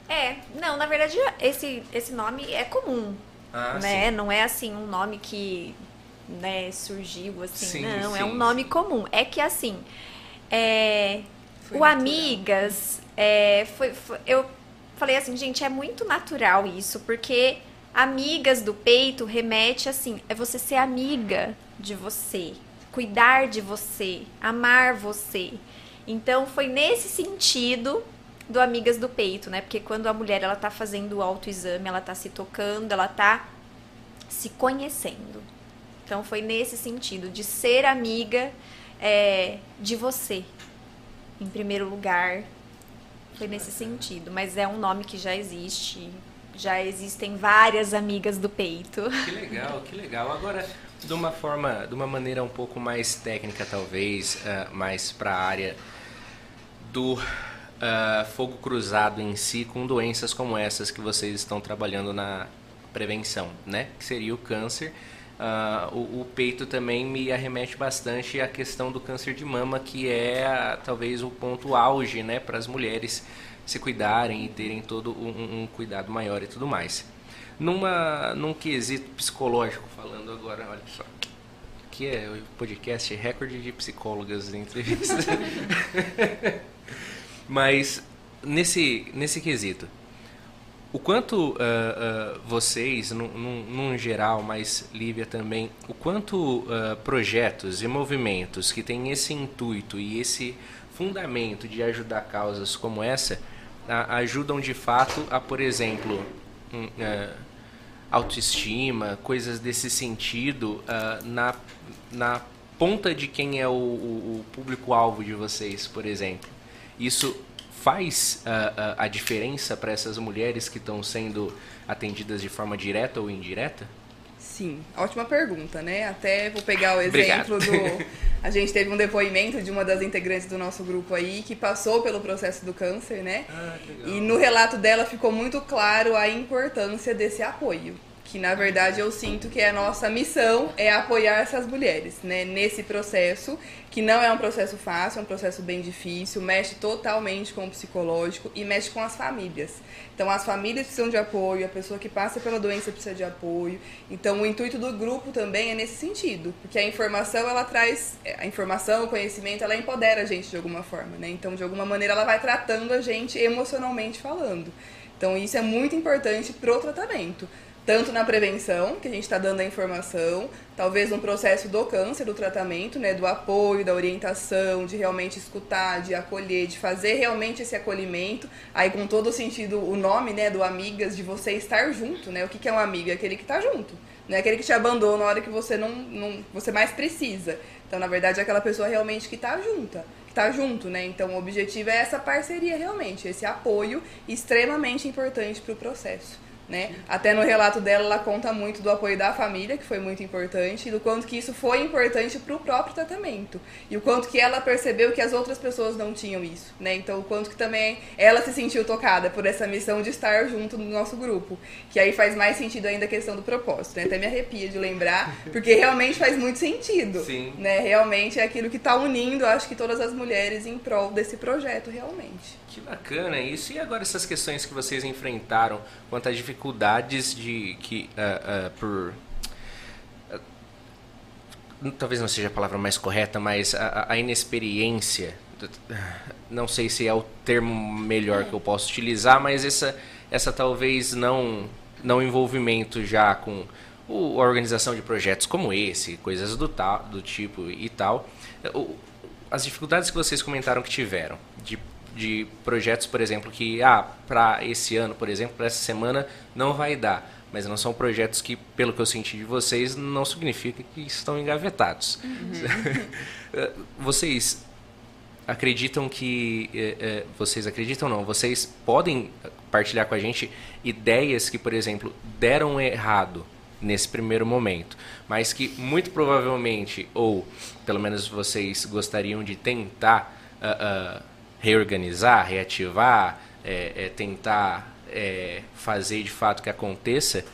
É, não, na verdade esse, esse nome é comum, ah, né? Sim. Não é assim um nome que né, surgiu assim, sim, não, é sim, é um nome comum. É que assim, é, o natural. Amigas, é, foi, foi, eu falei assim, gente, é muito natural isso, porque amigas do peito remete assim, é você ser amiga de você, cuidar de você, amar você. Então foi nesse sentido do Amigas do Peito, né? Porque quando a mulher ela tá fazendo o autoexame, ela tá se tocando, ela tá se conhecendo. Então foi nesse sentido de ser amiga é, de você, em primeiro lugar. Foi nesse sentido, mas é um nome que já existe. Já existem várias amigas do peito. Que legal, que legal. Agora, de uma forma, de uma maneira um pouco mais técnica, talvez, uh, mais para a área do uh, fogo cruzado em si com doenças como essas que vocês estão trabalhando na prevenção, né? Que seria o câncer. Uh, o, o, peito também me arremete bastante à questão do câncer de mama, que é talvez o ponto auge, né, para as mulheres se cuidarem e terem todo um, um, cuidado maior e tudo mais. Numa, num quesito psicológico, falando agora, olha só, que é o podcast recorde de psicólogas em entrevistas. Mas nesse, nesse quesito, o quanto uh, uh, vocês, num, num, geral, mas Lívia também, o quanto uh, projetos e movimentos que têm esse intuito e esse fundamento de ajudar causas como essa ajudam de fato a, por exemplo, autoestima, coisas desse sentido na, na ponta de quem é o, o, o público-alvo de vocês, por exemplo? Isso faz uh, uh, a diferença para essas mulheres que estão sendo atendidas de forma direta ou indireta? Sim, ótima pergunta, né? Até vou pegar o exemplo do, A gente teve um depoimento de uma das integrantes do nosso grupo aí que passou pelo processo do câncer, né? Ah. E no relato dela ficou muito claro a importância desse apoio. Que na verdade eu sinto que a nossa missão é apoiar essas mulheres, né? Nesse processo, que não é um processo fácil, é um processo bem difícil, mexe totalmente com o psicológico e mexe com as famílias. Então as famílias precisam de apoio, a pessoa que passa pela doença precisa de apoio. Então o intuito do grupo também é nesse sentido, porque a informação ela traz a informação, o conhecimento, ela empodera a gente de alguma forma, né? Então de alguma maneira ela vai tratando a gente emocionalmente falando. Então isso é muito importante pro tratamento tanto na prevenção, que a gente está dando a informação, talvez no processo do câncer, do tratamento, né, do apoio, da orientação, de realmente escutar, de acolher, de fazer realmente esse acolhimento, aí com todo o sentido, o nome, né, do amigas, de você estar junto, né, o que, que é uma amiga? Aquele que está junto, não é aquele que te abandona na hora que você não, não você mais precisa. Então, na verdade, é aquela pessoa realmente que está junta que tá junto, né? Então o objetivo é essa parceria realmente, esse apoio extremamente importante para o processo. Né? Até no relato dela, ela conta muito do apoio da família, que foi muito importante, e do quanto que isso foi importante para o próprio tratamento. E o quanto que ela percebeu que as outras pessoas não tinham isso, né? Então, o quanto que também ela se sentiu tocada por essa missão de estar junto no nosso grupo. Que aí faz mais sentido ainda a questão do propósito, né? Até me arrepia de lembrar, porque realmente faz muito sentido. Sim. Né? Realmente é aquilo que está unindo, acho que todas as mulheres em prol desse projeto, realmente. Que bacana isso. E agora essas questões que vocês enfrentaram quanto às dificuldades de que uh, uh, por uh, talvez não seja a palavra mais correta, mas a, a, inexperiência. Não sei se é o termo melhor que eu posso utilizar, mas essa essa talvez não não envolvimento já com o, a organização de projetos como esse, coisas do tal, do tipo e tal. As dificuldades que vocês comentaram que tiveram de projetos, por exemplo, que ah, para esse ano, por exemplo, para essa semana não vai dar. Mas não são projetos que, pelo que eu senti de vocês, não significa que estão engavetados. Uhum. vocês acreditam que. Eh, eh, vocês acreditam não? Vocês podem partilhar com a gente ideias que, por exemplo, deram errado nesse primeiro momento, mas que muito provavelmente, ou pelo menos vocês gostariam de tentar. Uh, uh, reorganizar, reativar, é, é, tentar é, fazer de fato que aconteça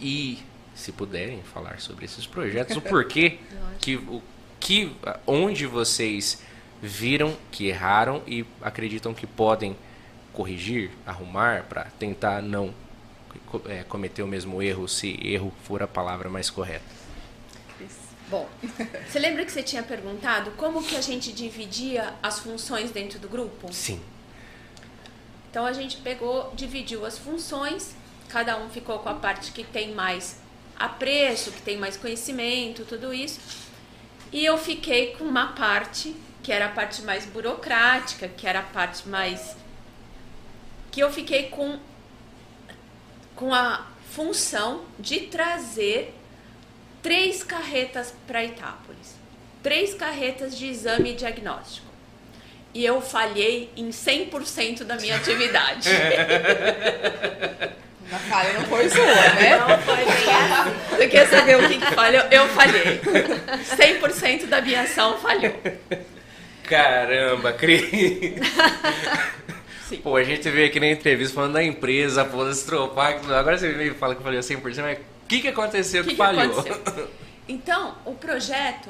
e, se puderem, falar sobre esses projetos, o porquê que, o, que, onde vocês viram que erraram e acreditam que podem corrigir, arrumar para tentar não é, cometer o mesmo erro, se erro for a palavra mais correta. Bom, você lembra que você tinha perguntado como que a gente dividia as funções dentro do grupo? Sim. Então a gente pegou, dividiu as funções, cada um ficou com a parte que tem mais apreço, que tem mais conhecimento, tudo isso. E eu fiquei com uma parte que era a parte mais burocrática, que era a parte mais que eu fiquei com com a função de trazer três carretas para Itápolis, três carretas de exame diagnóstico. E eu falhei em 100% da minha atividade. A falha não foi sua, né? Não foi bem assim. Você quer saber o que, que falhou? Eu falhei. 100% da minha ação falhou. Caramba, Cris. Pô, a gente veio aqui na entrevista falando da empresa, pô, das tropas. Agora você veio e fala que eu falei 100%, mas que, que aconteceu que, que falhou? Aconteceu? Então, o projeto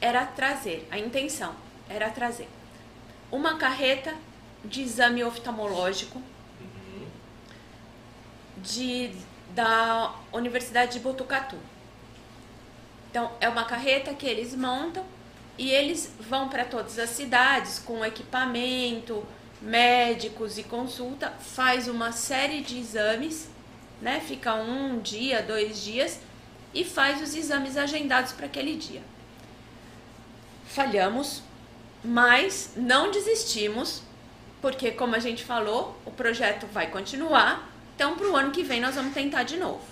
era trazer, a intenção era trazer uma carreta de exame oftalmológico uhum. de, da Universidade de Botucatu. Então, é uma carreta que eles montam e eles vão para todas as cidades com equipamento, médicos e consulta, faz uma série de exames né? Fica um dia, dois dias e faz os exames agendados para aquele dia. Falhamos, mas não desistimos, porque como a gente falou, o projeto vai continuar. Então, para o ano que vem nós vamos tentar de novo.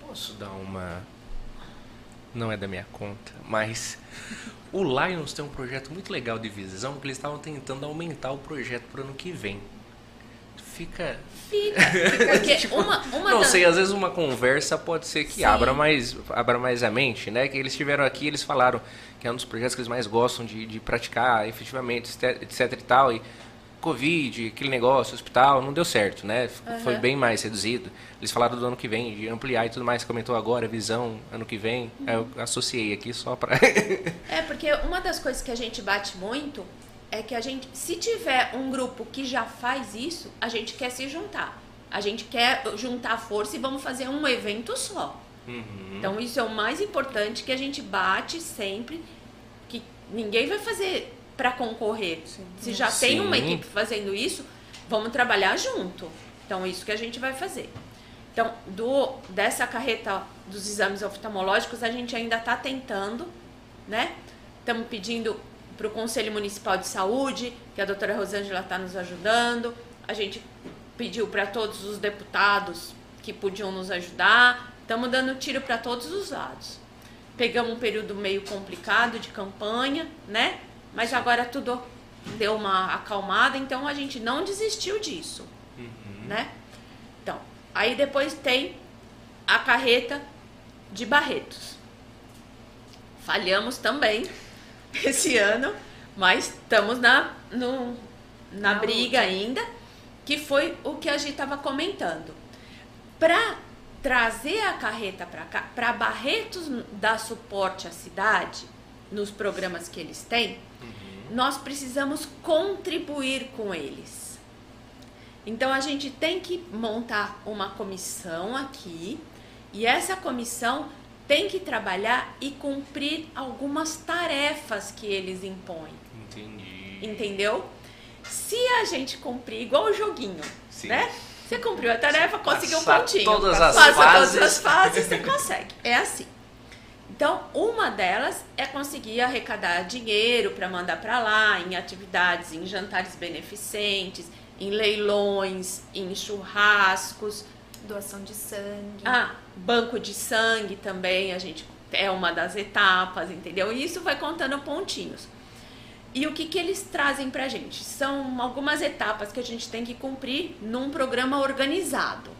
Posso dar uma não é da minha conta, mas o Lions tem um projeto muito legal de visão que eles estavam tentando aumentar o projeto para o ano que vem Fica. Fica. Porque Tipo, uma, uma não das- sei, às vezes uma conversa pode ser que Sim. abra mais, abra mais a mente, né? Que eles estiveram aqui, eles falaram que é um dos projetos que eles mais gostam de, de praticar, efetivamente, etc e tal. E Covid, aquele negócio, hospital, não deu certo, né? F- Foi bem mais reduzido. Eles falaram do ano que vem, de ampliar e tudo mais. Comentou agora, visão, ano que vem. Aí Eu associei aqui só pra. É, porque uma das coisas que a gente bate muito é que a gente, se tiver um grupo que já faz isso, a gente quer se juntar. A gente quer juntar força e vamos fazer um evento só. Uhum. Então isso é o mais importante que a gente bate sempre, que ninguém vai fazer para concorrer. Se já tem uma Sim. equipe fazendo isso, vamos trabalhar junto. Então isso que a gente vai fazer. Então, do, dessa carreta dos exames oftalmológicos, a gente ainda está tentando, né? Estamos pedindo para o Conselho Municipal de Saúde, que a doutora Rosângela está nos ajudando. A gente pediu para todos os deputados que podiam nos ajudar. Estamos dando tiro para todos os lados. Pegamos um período meio complicado de campanha, né? Mas agora tudo deu uma acalmada, então a gente não desistiu disso, né? Então, aí depois tem a carreta de Barretos. Falhamos também esse ano, mas estamos na, no, na Na briga ainda, que foi o que a gente estava comentando. Para trazer a carreta para cá, para Barretos dar suporte à cidade, nos programas que eles têm, nós precisamos contribuir com eles. Então a gente tem que montar uma comissão aqui e essa comissão tem que trabalhar e cumprir algumas tarefas que eles impõem, Entendi. entendeu? Se a gente cumprir igual o joguinho, Sim. né? Você cumpriu a tarefa, conseguiu um pontinho. todas as Passa fases. todas as fases, você consegue. É assim. Então, uma delas é conseguir arrecadar dinheiro para mandar para lá em atividades, em jantares beneficentes, em leilões, em churrascos, Doação de sangue. ah, banco de sangue também, a gente é uma das etapas, entendeu? E isso vai contando pontinhos. E o que, que eles trazem pra gente? São algumas etapas que a gente tem que cumprir num programa organizado,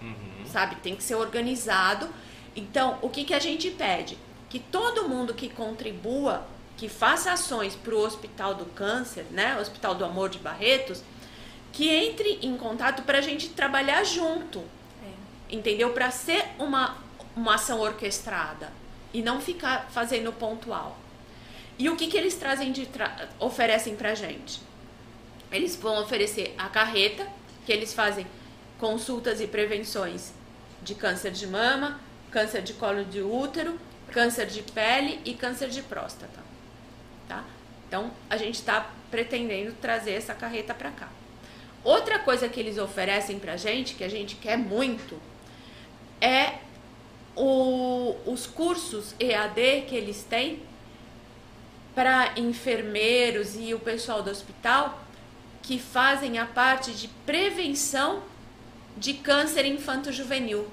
sabe? Tem que ser organizado. Então, o que, que a gente pede? Que todo mundo que contribua, que faça ações para o Hospital do Câncer, né? Hospital do Amor de Barretos, que entre em contato para a gente trabalhar junto. Entendeu? Para ser uma, uma ação orquestrada e não ficar fazendo pontual. E o que, que eles trazem de tra oferecem pra gente? Eles vão oferecer a carreta, que eles fazem consultas e prevenções de câncer de mama, câncer de colo de útero, câncer de pele e câncer de próstata. Tá? Então, a gente está pretendendo trazer essa carreta para cá. Outra coisa que eles oferecem pra gente, que a gente quer muito, é o- os cursos EAD que eles têm para enfermeiros e o pessoal do hospital que fazem a parte de prevenção de câncer infanto-juvenil.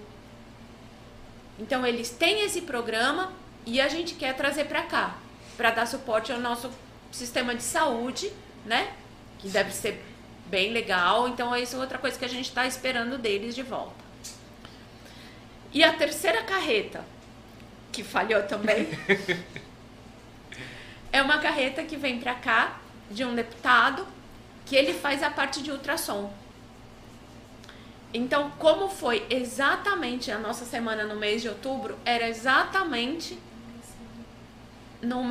Então eles têm esse programa e a gente quer trazer para cá, para dar suporte ao nosso sistema de saúde, né? Que deve ser bem legal. Então isso é outra coisa que a gente está esperando deles de volta. E a terceira carreta, que falhou também, é uma carreta que vem para cá de um deputado que ele faz a parte de ultrassom. Então, como foi exatamente a nossa semana no mês de outubro, era exatamente no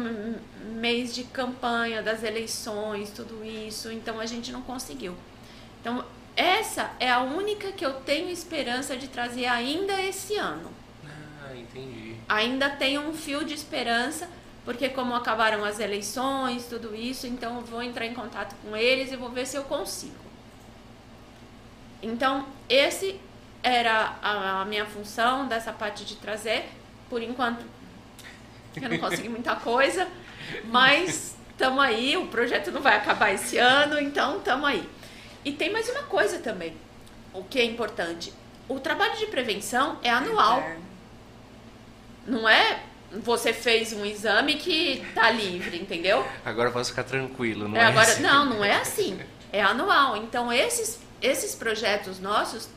mês de campanha das eleições, tudo isso, então a gente não conseguiu. Então, essa é a única que eu tenho esperança de trazer ainda esse ano. Ah, entendi. Ainda tenho um fio de esperança, porque como acabaram as eleições, tudo isso, então eu vou entrar em contato com eles e vou ver se eu consigo. Então, esse era a, minha função dessa parte de trazer. Por enquanto, eu não consegui muita coisa, mas estamos aí. O projeto não vai acabar esse ano, então estamos aí. E tem mais uma coisa também, o que é importante. O trabalho de prevenção é anual. Não é você fez um exame que tá livre, entendeu? Agora posso ficar tranquilo, não É, é? agora, assim? não, não é assim. É anual. Então, esses esses projetos nossos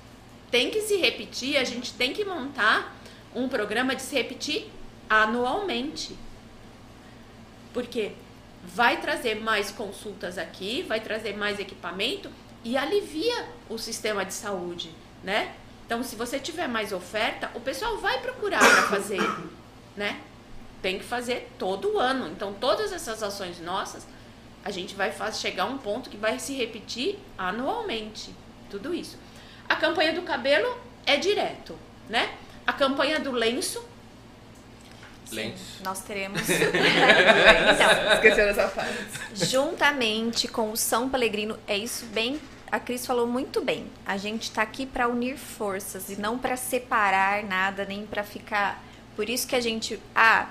têm que se repetir, a gente tem que montar um programa de se repetir anualmente. Porque vai trazer mais consultas aqui, vai trazer mais equipamento e alivia o sistema de saúde, né? Então, se você tiver mais oferta, o pessoal vai procurar para fazer, né? Tem que fazer todo ano. Então, todas essas ações nossas, a gente vai fazer, chegar a um ponto que vai se repetir anualmente. Tudo isso. A campanha do cabelo é direto, né? A campanha do lenço Lenço. Nós teremos. então, Esqueceu dessa fase. juntamente com o São Pelegrino, é isso bem. A Cris falou muito bem. A gente está aqui para unir forças e não para separar nada, nem para ficar. Por isso que a gente. Ah,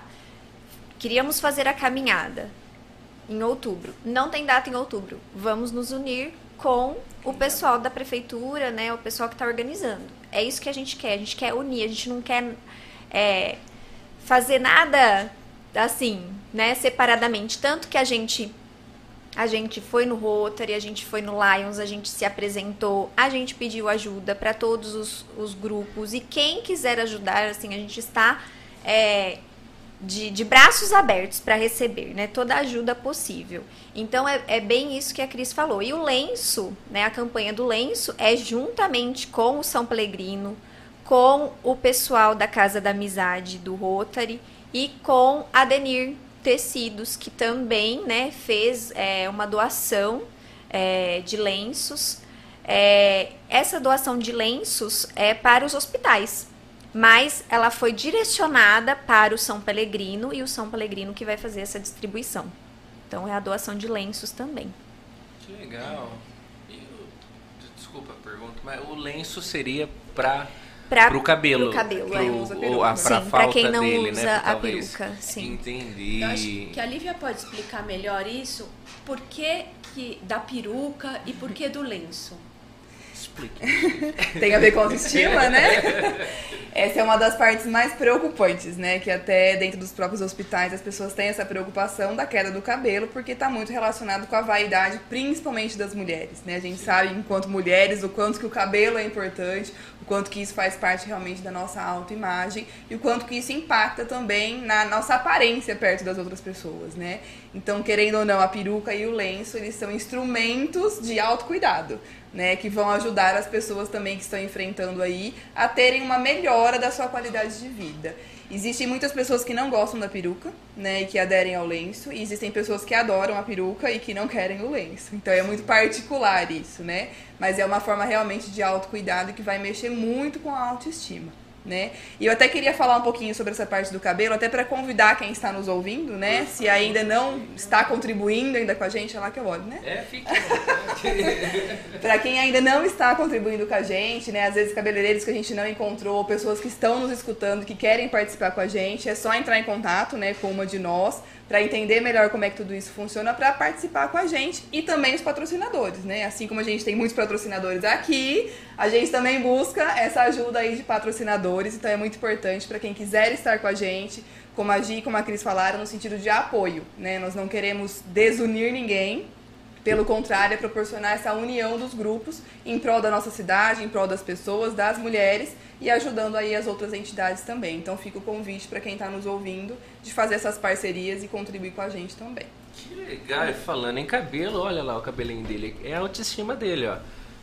queríamos fazer a caminhada em outubro. Não tem data em outubro. Vamos nos unir com o pessoal da prefeitura, né? O pessoal que está organizando. É isso que a gente quer. A gente quer unir. A gente não quer é, fazer nada assim, né? Separadamente. Tanto que a gente a gente foi no Rotary, a gente foi no Lions, a gente se apresentou, a gente pediu ajuda para todos os, os, grupos e quem quiser ajudar, assim, a gente está é, de, de, braços abertos para receber, né? Toda ajuda possível. Então é, é, bem isso que a Cris falou. E o lenço, né? A campanha do lenço é juntamente com o São Pelegrino, com o pessoal da Casa da Amizade do Rotary e com a Denir Tecidos, que também né, fez é, uma doação é, de lenços. É, essa doação de lenços é para os hospitais, mas ela foi direcionada para o São Pelegrino e o São Pelegrino que vai fazer essa distribuição. Então é a doação de lenços também. Que legal. desculpa a pergunta, mas o lenço seria para para o cabelo. Pro cabelo, pro, é. Usa peruca. Pra sim, para quem não dele, usa né? a peruca, sim. Entendi. Eu acho que a Lívia pode explicar melhor isso. Por que, que da peruca e por que do lenço? Explique. Tem a ver com autoestima, né? Essa é uma das partes mais preocupantes, né? Que até dentro dos próprios hospitais as pessoas têm essa preocupação da queda do cabelo, porque está muito relacionado com a vaidade, principalmente das mulheres, né? A gente sabe, enquanto mulheres, o quanto que o cabelo é importante, o quanto que isso faz parte realmente da nossa autoimagem e o quanto que isso impacta também na nossa aparência perto das outras pessoas, né? Então, querendo ou não, a peruca e o lenço, eles são instrumentos de autocuidado né, que vão ajudar as pessoas também que estão enfrentando aí a terem uma melhora da sua qualidade de vida. Existem muitas pessoas que não gostam da peruca, né, e que aderem ao lenço, e existem pessoas que adoram a peruca e que não querem o lenço. Então é muito particular isso, né? Mas é uma forma realmente de autocuidado que vai mexer muito com a autoestima né? E eu até queria falar um pouquinho sobre essa parte do cabelo, até para convidar quem está nos ouvindo, né? Se ainda não está contribuindo ainda com a gente, é lá que eu olho, né? É, fique. para quem ainda não está contribuindo com a gente, né? Às vezes cabeleireiros que a gente não encontrou, pessoas que estão nos escutando, que querem participar com a gente, é só entrar em contato, né, com uma de nós para entender melhor como é que tudo isso funciona, para participar com a gente e também os patrocinadores, né? Assim como a gente tem muitos patrocinadores aqui, a gente também busca essa ajuda aí de patrocinadores, então é muito importante para quem quiser estar com a gente, como a Gi e como a Cris falaram, no sentido de apoio, né? Nós não queremos desunir ninguém, pelo contrário, é proporcionar essa união dos grupos em prol da nossa cidade, em prol das pessoas, das mulheres e ajudando aí as outras entidades também. Então fica o convite para quem está nos ouvindo de fazer essas parcerias e contribuir com a gente também. Que legal, falando em cabelo, olha lá o cabelinho dele, é a autoestima dele, ó.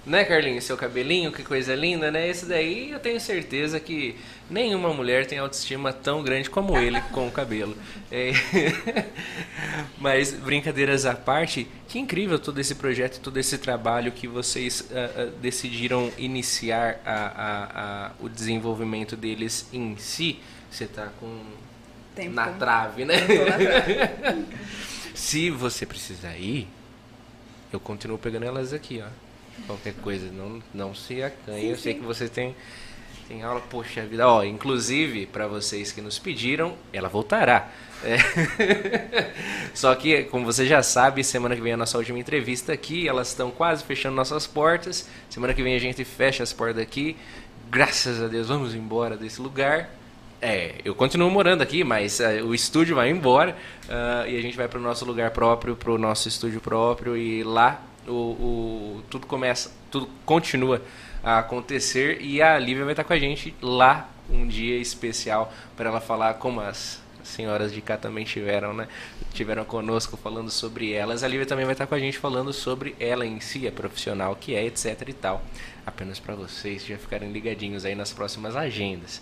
Né, Carlinhos? Seu cabelinho, que coisa linda, né? Esse daí eu tenho certeza que nenhuma mulher tem autoestima tão grande como ele com o cabelo. É... Mas, brincadeiras à parte, que incrível todo esse projeto, todo esse trabalho que vocês uh, uh, decidiram iniciar a, a, a, o desenvolvimento deles em si. Você está com. Tempo. Na trave, né? Na trave. Se você precisar ir, eu continuo pegando elas aqui, ó qualquer coisa, não, não se acanhe. Sim, eu sei sim. que você tem, tem aula, poxa vida, ó, inclusive para vocês que nos pediram, ela voltará. É. Só que, como você já sabe, semana que vem é a nossa última entrevista aqui, elas estão quase fechando nossas portas. Semana que vem a gente fecha as portas aqui. Graças a Deus, vamos embora desse lugar. É, eu continuo morando aqui, mas uh, o estúdio vai embora uh, e a gente vai para o nosso lugar próprio, para o nosso estúdio próprio e lá o, o, tudo começa tudo continua a acontecer e a Lívia vai estar com a gente lá um dia especial para ela falar como as senhoras de cá também tiveram, né? Tiveram conosco falando sobre elas. A Lívia também vai estar com a gente falando sobre ela em si, a profissional que é, etc e tal. Apenas para vocês já ficarem ligadinhos aí nas próximas agendas.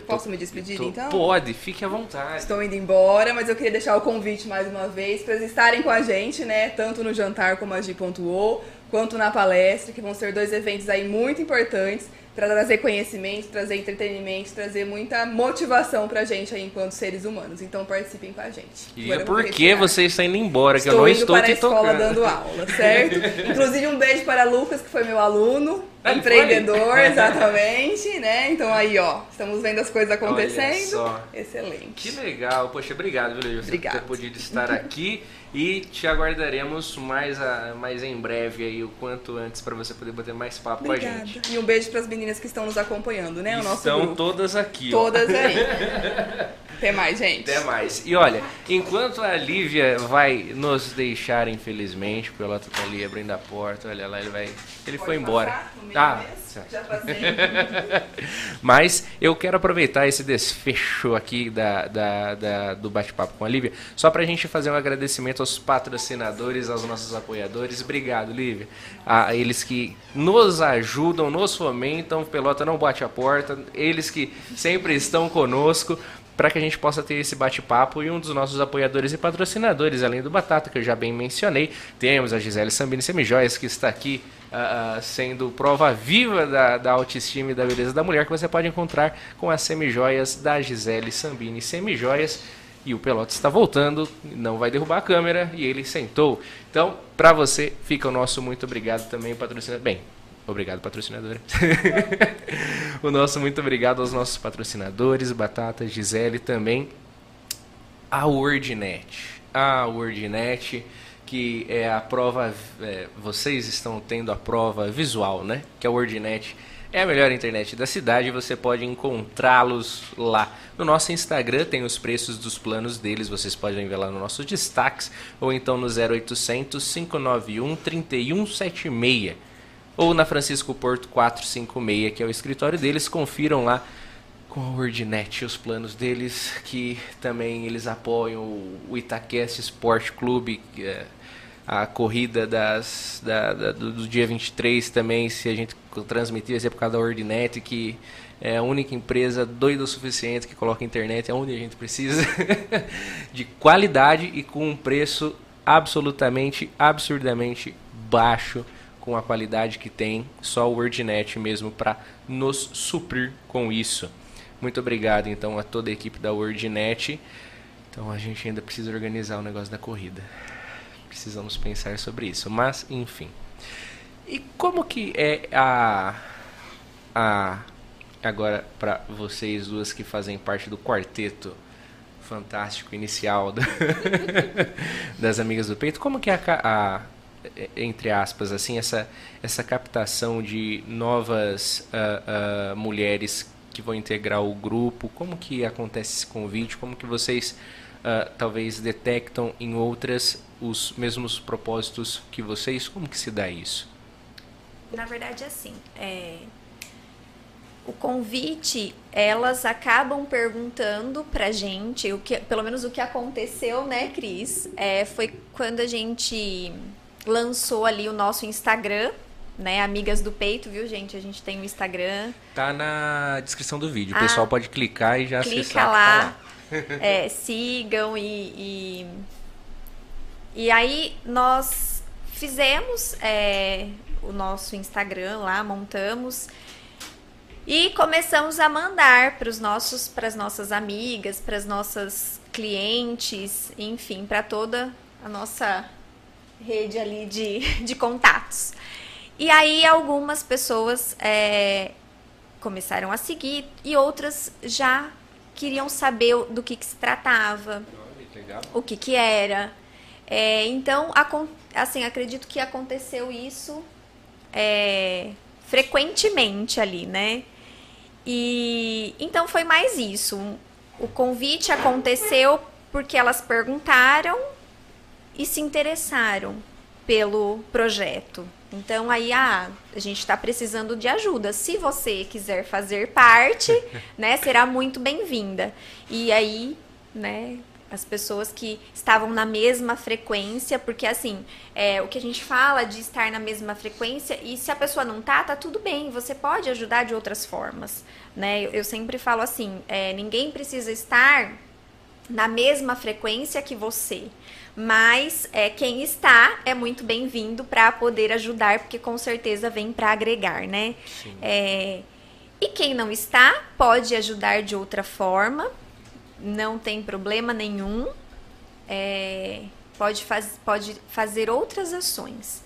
Tô, Posso me despedir tô, então? Pode, fique à vontade. Estou indo embora, mas eu queria deixar o convite mais uma vez para estarem com a gente, né? Tanto no jantar como a G pontuou, quanto na palestra, que vão ser dois eventos aí muito importantes trazer conhecimento, trazer entretenimento, trazer muita motivação pra gente aí enquanto seres humanos. Então participem com a gente. E é porque você está indo embora, que estou eu não indo estou para te a escola tocando. dando aula, certo? Inclusive um beijo para Lucas, que foi meu aluno, Ah, empreendedor, exatamente, né? Então aí, ó, estamos vendo as coisas acontecendo. Excelente. Que legal, poxa, obrigado, viu, Lívia, por Obrigada. ter podido estar aqui e te aguardaremos mais, a, mais em breve aí, o quanto antes, para você poder bater mais papo com a Obrigada. gente. E um beijo para as meninas que estão nos acompanhando, né? O nosso Estão grupo. todas aqui, ó. Todas aí. Até mais, gente. Até mais. E olha, enquanto a Lívia vai nos deixar, infelizmente, o Pelota tá ali abrindo a porta, olha lá, ele vai. Ele Pode foi embora. Ah. Já passei. Mas eu quero aproveitar esse desfecho aqui da, da- da- do bate-papo com a Lívia, só para a gente fazer um agradecimento aos patrocinadores, aos nossos apoiadores. Obrigado, Lívia. A eles que nos ajudam, nos fomentam, Pelota não bate a porta, eles que sempre estão conosco. Para que a gente possa ter esse bate-papo e um dos nossos apoiadores e patrocinadores, além do Batata, que eu já bem mencionei, temos a Gisele Sambini Semijoias, que está aqui ah, sendo prova viva da, da autoestima e da beleza da mulher, que você pode encontrar com as semijoias da Gisele Sambini Semijoias. E o Pelota está voltando, não vai derrubar a câmera e ele sentou. Então, para você, fica o nosso muito obrigado também, patrocinador. Bem, obrigado, patrocinadora. o nosso muito obrigado aos nossos patrocinadores, Batata, Gisele também. A WordNet. A WordNet, que é a prova. é, vocês estão tendo a prova visual, né? Que a WordNet é a melhor internet da cidade. Você pode encontrá-los lá. No nosso Instagram tem os preços dos planos deles. Vocês podem ver lá nos nossos destaques. Ou então no 0800 591 3176 ou na Francisco Porto 456, que é o escritório deles. Confiram lá com a WordNet os planos deles, que também eles apoiam o Itaquest Sport Clube, é a corrida das, da- da- do, dia 23 também, se a gente transmitir, vai ser por causa da WordNet, que é a única empresa doida o suficiente que coloca internet onde a gente precisa, de qualidade e com um preço absolutamente, absurdamente baixo com a qualidade que tem só o WordNet mesmo para nos suprir com isso. Muito obrigado então a toda a equipe da WordNet. Então a gente ainda precisa organizar o negócio da corrida. Precisamos pensar sobre isso, mas enfim. E como que é a a agora para vocês duas que fazem parte do quarteto fantástico inicial do- das amigas do peito, como que é a, a entre aspas assim essa essa captação de novas ah, ah, mulheres que vão integrar o grupo, como que acontece esse convite, como que vocês ah, talvez detectam em outras os mesmos propósitos que vocês, como que se dá isso? Na verdade, assim, é, o convite, elas acabam perguntando pra gente, o que, pelo menos o que aconteceu, né, Cris? É, foi quando a gente lançou ali o nosso Instagram, né, Amigas do Peito, viu, gente? A gente tem o Instagram. Tá na descrição do vídeo, o Ah, pessoal pode clicar e já clica acessar. lá, é, sigam e, e e aí nós fizemos é, o nosso Instagram lá, montamos e começamos a mandar para os nossos, para as nossas amigas, para as nossas clientes, enfim, para toda a nossa rede ali de, de contatos. E aí algumas pessoas é, começaram a seguir e outras já queriam saber do que, que se tratava, o que, que era. É, então, assim, acredito que aconteceu isso é, frequentemente ali, né? E então foi mais isso. O convite aconteceu porque elas perguntaram e se interessaram pelo projeto. Então aí ah, a gente está precisando de ajuda. Se você quiser fazer parte, né, será muito bem-vinda. E aí, né, as pessoas que estavam na mesma frequência, porque assim, é, o que a gente fala de estar na mesma frequência, e se a pessoa não tá, tá tudo bem, você pode ajudar de outras formas, né? Eu, eu sempre falo assim, é, ninguém precisa estar na mesma frequência que você, mas é, quem está é muito bem-vindo para poder ajudar, porque com certeza vem para agregar, né? É, e quem não está pode ajudar de outra forma, não tem problema nenhum. É, pode, faz, pode fazer outras ações.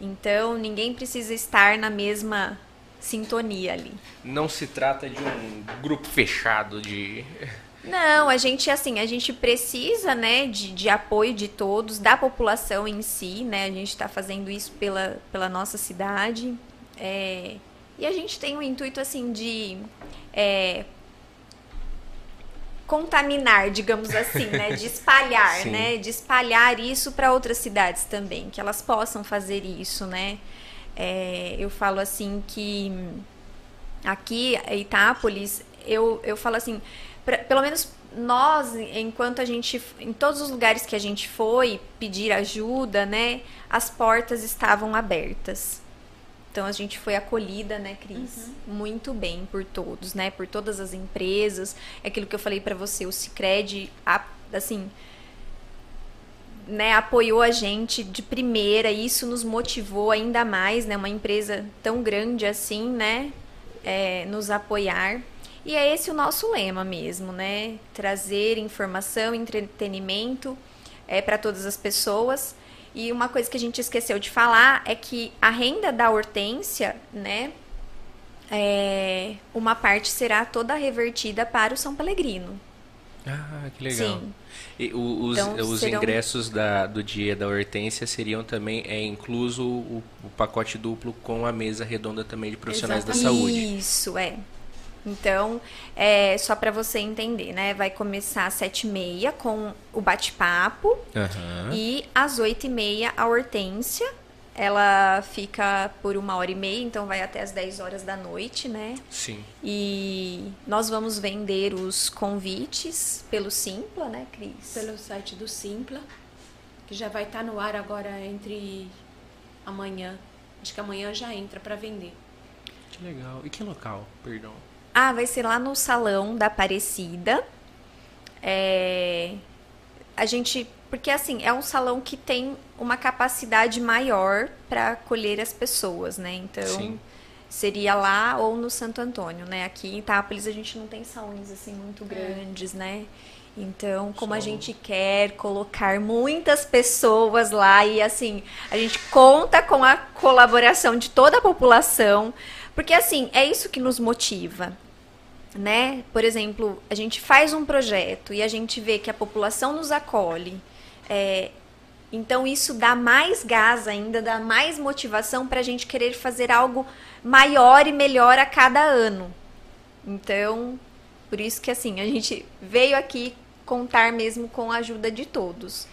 Então, ninguém precisa estar na mesma sintonia ali. Não se trata de um grupo fechado de. Não, a gente, assim, a gente precisa, né, de, de apoio de todos, da população em si, né, a gente está fazendo isso pela, pela nossa cidade, é, e a gente tem o intuito, assim, de é, contaminar, digamos assim, né? De espalhar, né? De espalhar isso para outras cidades também, que elas possam fazer isso, né? É, eu falo assim que aqui em Itápolis, eu, eu falo assim, pra, pelo menos nós, enquanto a gente, em todos os lugares que a gente foi pedir ajuda, né? As portas estavam abertas. Então a gente foi acolhida, né, Cris? Uhum. Muito bem por todos, né? Por todas as empresas. É aquilo que eu falei para você, o Sicredi, assim, né, apoiou a gente de primeira, e isso nos motivou ainda mais, né? Uma empresa tão grande assim, né? É, nos apoiar. E é esse o nosso lema mesmo, né? Trazer informação, entretenimento é, para todas as pessoas e uma coisa que a gente esqueceu de falar é que a renda da hortência, né? É, uma parte será toda revertida para o São Pelegrino. Ah, que legal. Sim. E os, então, os serão... ingressos da, do dia da hortência seriam também, é incluso o, o, pacote duplo com a mesa redonda também de profissionais Exatamente. da saúde. Isso, é. Então, é, só para você entender, né? Vai começar às sete e meia com o bate-papo uhum. e às oito e meia a hortência. Ela fica por uma hora e meia, então vai até as 10 horas da noite, né? Sim. E nós vamos vender os convites pelo Simpla, né, Cris? Pelo site do Simpla, que já vai estar tá no ar agora entre amanhã. Acho que amanhã já entra para vender. Que legal. E que local, perdão? Ah, vai ser lá no salão da Aparecida. É, a gente. Porque assim, é um salão que tem uma capacidade maior para acolher as pessoas, né? Então. Sim. Seria lá ou no Santo Antônio, né? Aqui em Itápolis a gente não tem salões assim muito é. grandes, né? Então, como Só... a gente quer colocar muitas pessoas lá e assim, a gente conta com a colaboração de toda a população, porque assim, é isso que nos motiva né? Por exemplo, a gente faz um projeto e a gente vê que a população nos acolhe. É, então isso dá mais gás ainda, dá mais motivação para a gente querer fazer algo maior e melhor a cada ano. Então, por isso que assim, a gente veio aqui contar mesmo com a ajuda de todos.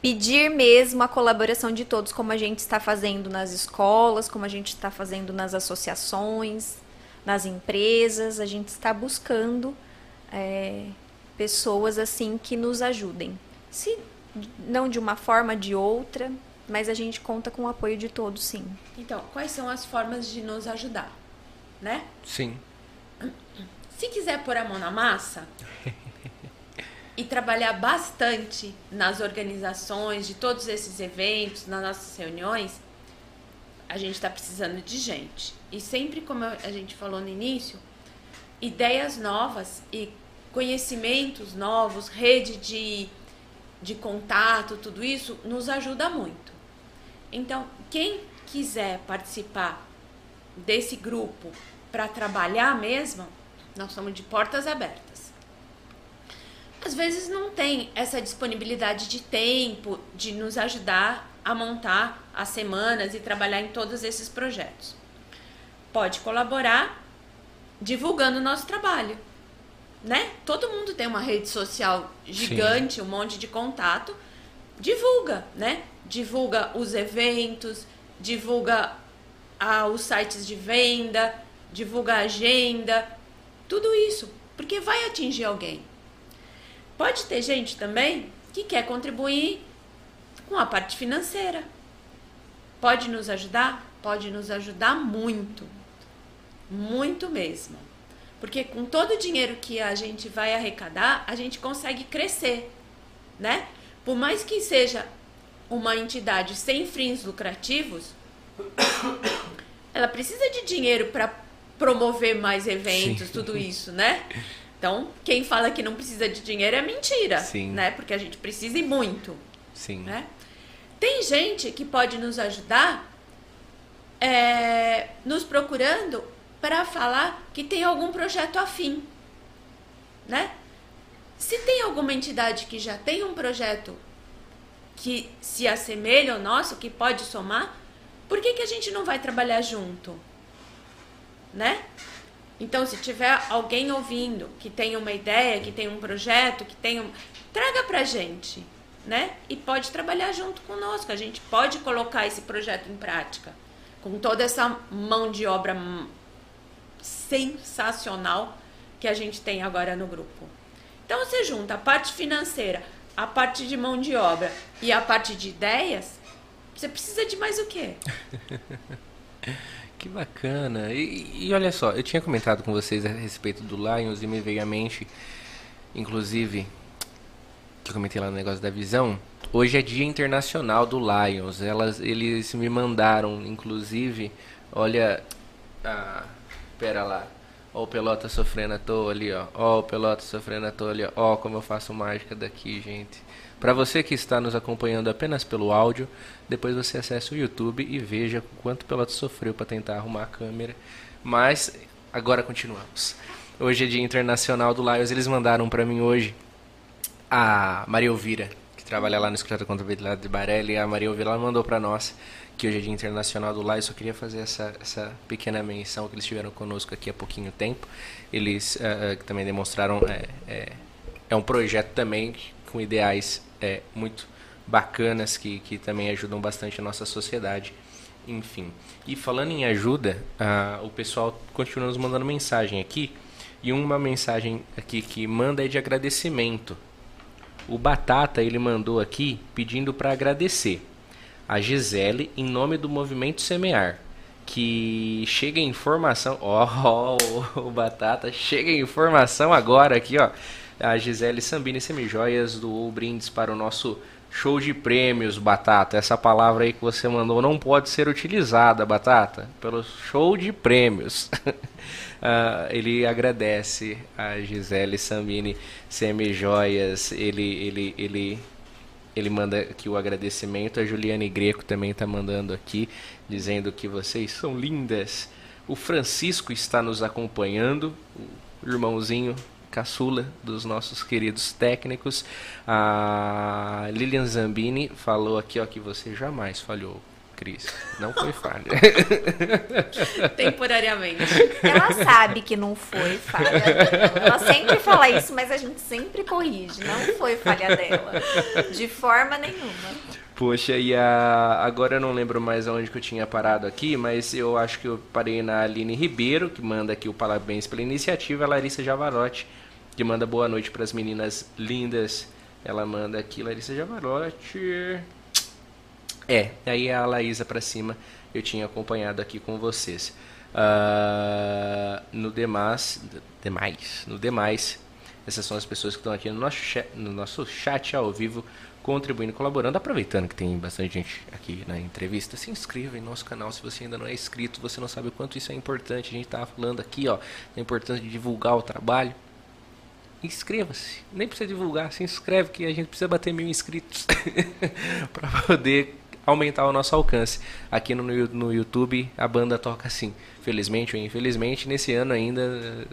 Pedir mesmo a colaboração de todos, como a gente está fazendo nas escolas, como a gente está fazendo nas associações, nas empresas, a gente está buscando é, pessoas assim que nos ajudem. Se não de uma forma, de outra, mas a gente conta com o apoio de todos, sim. Então, quais são as formas de nos ajudar, né? Sim. Se quiser pôr a mão na massa e trabalhar bastante nas organizações de todos esses eventos, nas nossas reuniões, a gente está precisando de gente. E sempre, como a gente falou no início, ideias novas e conhecimentos novos, rede de, de contato, tudo isso nos ajuda muito. Então, quem quiser participar desse grupo para trabalhar mesmo, nós estamos de portas abertas. Às vezes não tem essa disponibilidade de tempo de nos ajudar a montar as semanas e trabalhar em todos esses projetos. Pode colaborar divulgando o nosso trabalho, né? Todo mundo tem uma rede social gigante, Sim. um monte de contato. Divulga, né? Divulga os eventos, divulga ah, os sites de venda, divulga a agenda, tudo isso, porque vai atingir alguém. Pode ter gente também que quer contribuir com a parte financeira. Pode nos ajudar? Pode nos ajudar muito. Muito mesmo. Porque com todo o dinheiro que a gente vai arrecadar, a gente consegue crescer, né? Por mais que seja uma entidade sem fins lucrativos, ela precisa de dinheiro para promover mais eventos, Sim. tudo isso, né? Então, quem fala que não precisa de dinheiro é mentira, Sim. né? Porque a gente precisa e muito. Sim. Né? Tem gente que pode nos ajudar é, nos procurando para falar que tem algum projeto afim, né? Se tem alguma entidade que já tem um projeto que se assemelha ao nosso, que pode somar, por que, que a gente não vai trabalhar junto? Né? Então, se tiver alguém ouvindo que tem uma ideia, que tem um projeto, que tem um. Traga pra gente, né? E pode trabalhar junto conosco. A gente pode colocar esse projeto em prática. Com toda essa mão de obra sensacional que a gente tem agora no grupo. Então você junta a parte financeira, a parte de mão de obra e a parte de ideias, você precisa de mais o quê? que bacana. E, e, olha só, eu tinha comentado com vocês a respeito do Lions e me veio à mente, inclusive, que eu comentei lá no negócio da visão. Hoje é Dia Internacional do Lions. Elas, eles me mandaram, inclusive, olha, ah, pera lá. Ó o Pelota sofrendo à toa ali, ó. Ó o Pelota sofrendo à toa ali, ó. Como eu faço mágica daqui, gente. Para você que está nos acompanhando apenas pelo áudio, depois você acessa o YouTube e veja quanto Pelota sofreu para tentar arrumar a câmera. Mas agora continuamos. Hoje é Dia Internacional do Lions. Eles mandaram para mim hoje a Maria Elvira, que trabalha lá no Escritório de Contabilidade de Barelli. A Maria Elvira mandou para nós que hoje é Dia Internacional do Lar, eu só queria fazer essa, essa pequena menção que eles estiveram conosco aqui há pouquinho tempo. Eles uh, também demonstraram. É, é, é, um projeto também com ideais é, muito bacanas que, que também ajudam bastante a nossa sociedade. Enfim. E falando em ajuda, uh, o pessoal continua nos mandando mensagem aqui. E uma mensagem aqui que manda é de agradecimento. O Batata ele mandou aqui pedindo para agradecer a Gisele em nome do movimento Semear. Que chega informação. Ó, oh, o Batata, chega informação agora aqui, ó. A Gisele Sambini Semijoias doou brindes para o nosso show de prêmios, Batata. Essa palavra aí que você mandou não pode ser utilizada, Batata, pelo show de prêmios. uh, ele agradece a Gisele Sambini Semijoias. Ele, ele, ele ele manda aqui o agradecimento. A Juliane Greco também está mandando aqui, dizendo que vocês são lindas. O Francisco está nos acompanhando, o irmãozinho caçula dos nossos queridos técnicos. A Lilian Zambini falou aqui ó, que você jamais falhou. Cris. Não foi falha. Temporariamente. Ela sabe que não foi falha. Ela sempre fala isso, mas a gente sempre corrige. Não foi falha dela. De forma nenhuma. Poxa, e a... agora eu não lembro mais aonde que eu tinha parado aqui, mas eu acho que eu parei na Aline Ribeiro, que manda aqui o parabéns pela iniciativa, a Larissa Javarotti, que manda boa noite para as meninas lindas. Ela manda aqui, Larissa Javarotti. É, aí a Laísa para cima eu tinha acompanhado aqui com vocês. Uh, no demais, demais, no demais, essas são as pessoas que estão aqui no nosso, chat, no nosso chat ao vivo, contribuindo, colaborando, aproveitando que tem bastante gente aqui na entrevista, se inscreva em nosso canal se você ainda não é inscrito, você não sabe o quanto isso é importante. A gente estava falando aqui, ó, da importância de divulgar o trabalho. Inscreva-se, nem precisa divulgar, se inscreve que a gente precisa bater mil inscritos para poder aumentar o nosso alcance. Aqui no, no YouTube a banda toca assim, felizmente ou infelizmente, nesse ano ainda. Eh,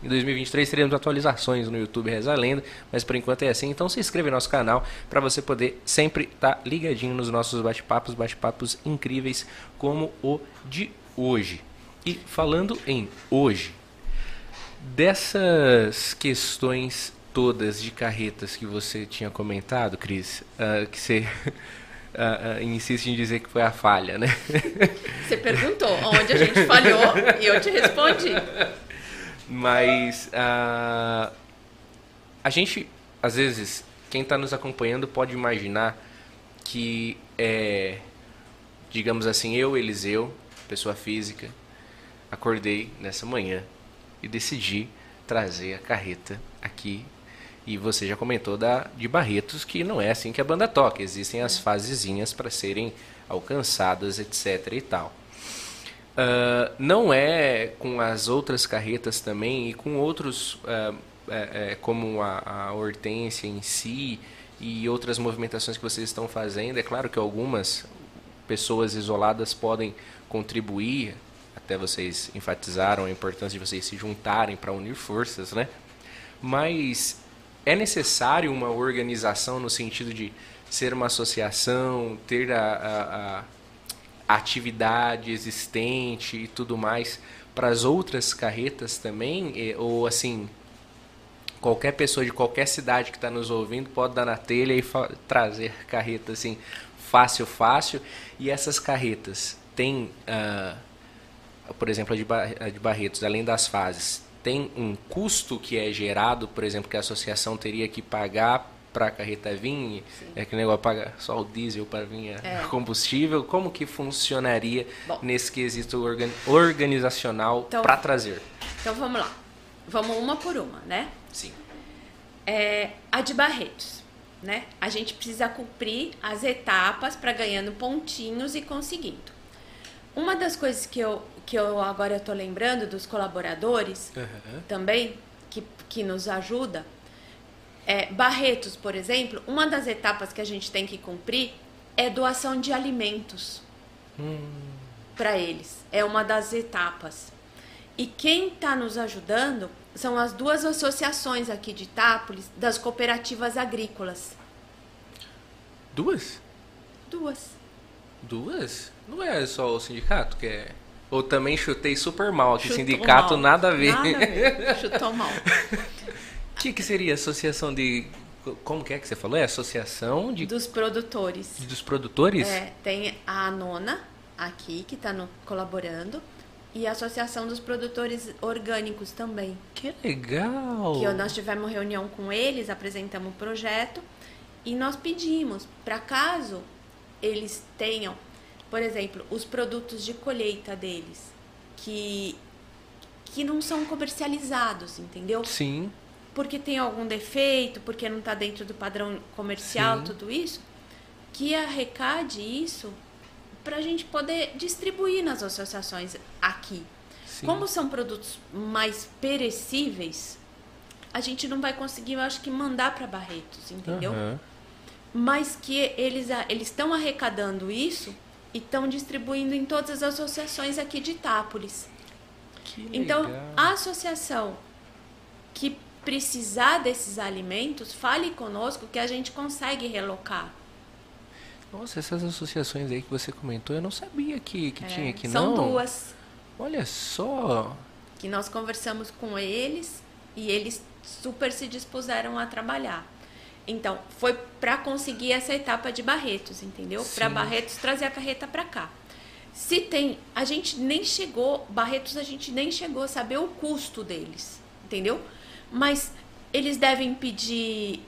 em 2023 teremos atualizações no YouTube Reza Lenda, mas por enquanto é assim. Então se inscreve no nosso canal para você poder sempre estar tá ligadinho nos nossos bate-papos, bate-papos incríveis como o de hoje. E falando em hoje, dessas questões todas de carretas que você tinha comentado, Cris, uh, que você uh, uh, insiste em dizer que foi a falha, né? Você perguntou onde a gente falhou e eu te respondi. Mas uh, a gente, às vezes, quem está nos acompanhando pode imaginar que é, digamos assim, eu, Eliseu, pessoa física, acordei nessa manhã e decidi trazer a carreta aqui. E você já comentou da de Barretos que não é assim que a banda toca, existem as fasezinhas para serem alcançadas, etc e tal. Uh, não é com as outras carretas também e com outros, uh, é, é, como a, a Hortência em si e outras movimentações que vocês estão fazendo. É claro que algumas pessoas isoladas podem contribuir, até vocês enfatizaram a importância de vocês se juntarem para unir forças, né? Mas é necessário uma organização no sentido de ser uma associação, ter a, a, a atividade existente e tudo mais para as outras carretas também, ou assim, qualquer pessoa de qualquer cidade que está nos ouvindo pode dar na telha e trazer carreta assim fácil, fácil. E essas carretas têm, uh, por exemplo, a de Barretos, além das fases, tem um custo que é gerado, por exemplo, que a associação teria que pagar para a carreta vir, é que o negócio paga só o diesel para vir é. combustível, como que funcionaria Bom, nesse quesito organ, organizacional então, para trazer? Então vamos lá, vamos uma por uma, né? Sim. É, a de Barretos né? A gente precisa cumprir as etapas para ganhando pontinhos e conseguindo. Uma das coisas que eu, que eu agora estou lembrando dos colaboradores uhum. também, que, que nos ajuda, é, Barretos, por exemplo, uma das etapas que a gente tem que cumprir é doação de alimentos hum. para eles. É uma das etapas. E quem está nos ajudando são as duas associações aqui de Itápolis das cooperativas agrícolas. Duas? Duas. Duas? Não é só o sindicato que é. Ou também chutei super mal. Chutou sindicato mal. nada a ver. Nada a ver. Chutou mal. O que, que seria associação de. Como que é que você falou? É associação de. Dos produtores. Dos produtores? É, tem a nona aqui que está colaborando e a Associação dos Produtores Orgânicos também. Que legal! Que nós tivemos reunião com eles, apresentamos o projeto e nós pedimos para caso eles tenham, por exemplo, os produtos de colheita deles que que não são comercializados, entendeu? Sim. Porque tem algum defeito, porque não está dentro do padrão comercial, Sim. tudo isso, que arrecade isso para a gente poder distribuir nas associações aqui. Sim. Como são produtos mais perecíveis, a gente não vai conseguir, eu acho que, mandar para Barretos, entendeu? Uhum. Mas que eles eles estão arrecadando isso e estão distribuindo em todas as associações aqui de Itápolis. Que então, a associação que precisar desses alimentos, fale conosco que a gente consegue relocar. Nossa, essas associações aí que você comentou, eu não sabia que, que é, tinha aqui, são não. São duas. Olha só. Que nós conversamos com eles e eles super se dispuseram a trabalhar. Então, foi para conseguir essa etapa de Barretos, entendeu? Para Barretos trazer a carreta para cá. Se tem, a gente nem chegou, Barretos a gente nem chegou a saber o custo deles, entendeu? Mas eles devem pedir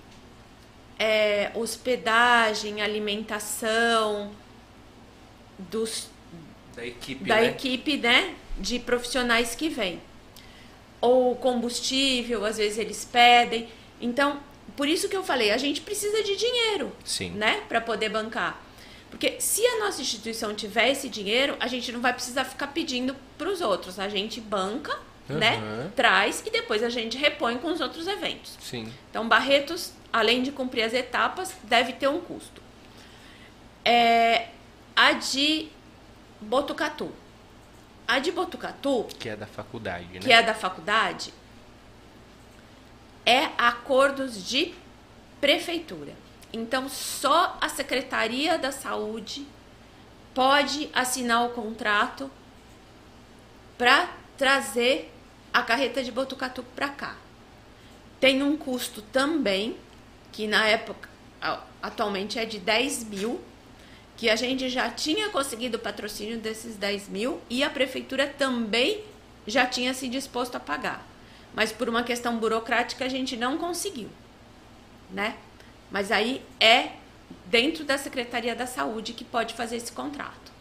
é, hospedagem, alimentação dos da equipe, da né? equipe, né, de profissionais que vêm. Ou combustível, às vezes eles pedem. Então, por isso que eu falei, a gente precisa de dinheiro, Sim. né, para poder bancar. Porque se a nossa instituição tiver esse dinheiro, a gente não vai precisar ficar pedindo para os outros. A gente banca, uhum. né? Traz e depois a gente repõe com os outros eventos. Sim. Então, Barretos além de cumprir as etapas, deve ter um custo. É, a de Botucatu. A de Botucatu. Que é da faculdade, né? Que é da faculdade. É acordos de prefeitura. Então, só a Secretaria da Saúde pode assinar o contrato para trazer a carreta de Botucatu para cá. Tem um custo também que na época atualmente é de 10 mil, que a gente já tinha conseguido o patrocínio desses 10 mil e a prefeitura também já tinha se disposto a pagar. Mas por uma questão burocrática a gente não conseguiu, né? Mas aí é dentro da Secretaria da Saúde que pode fazer esse contrato.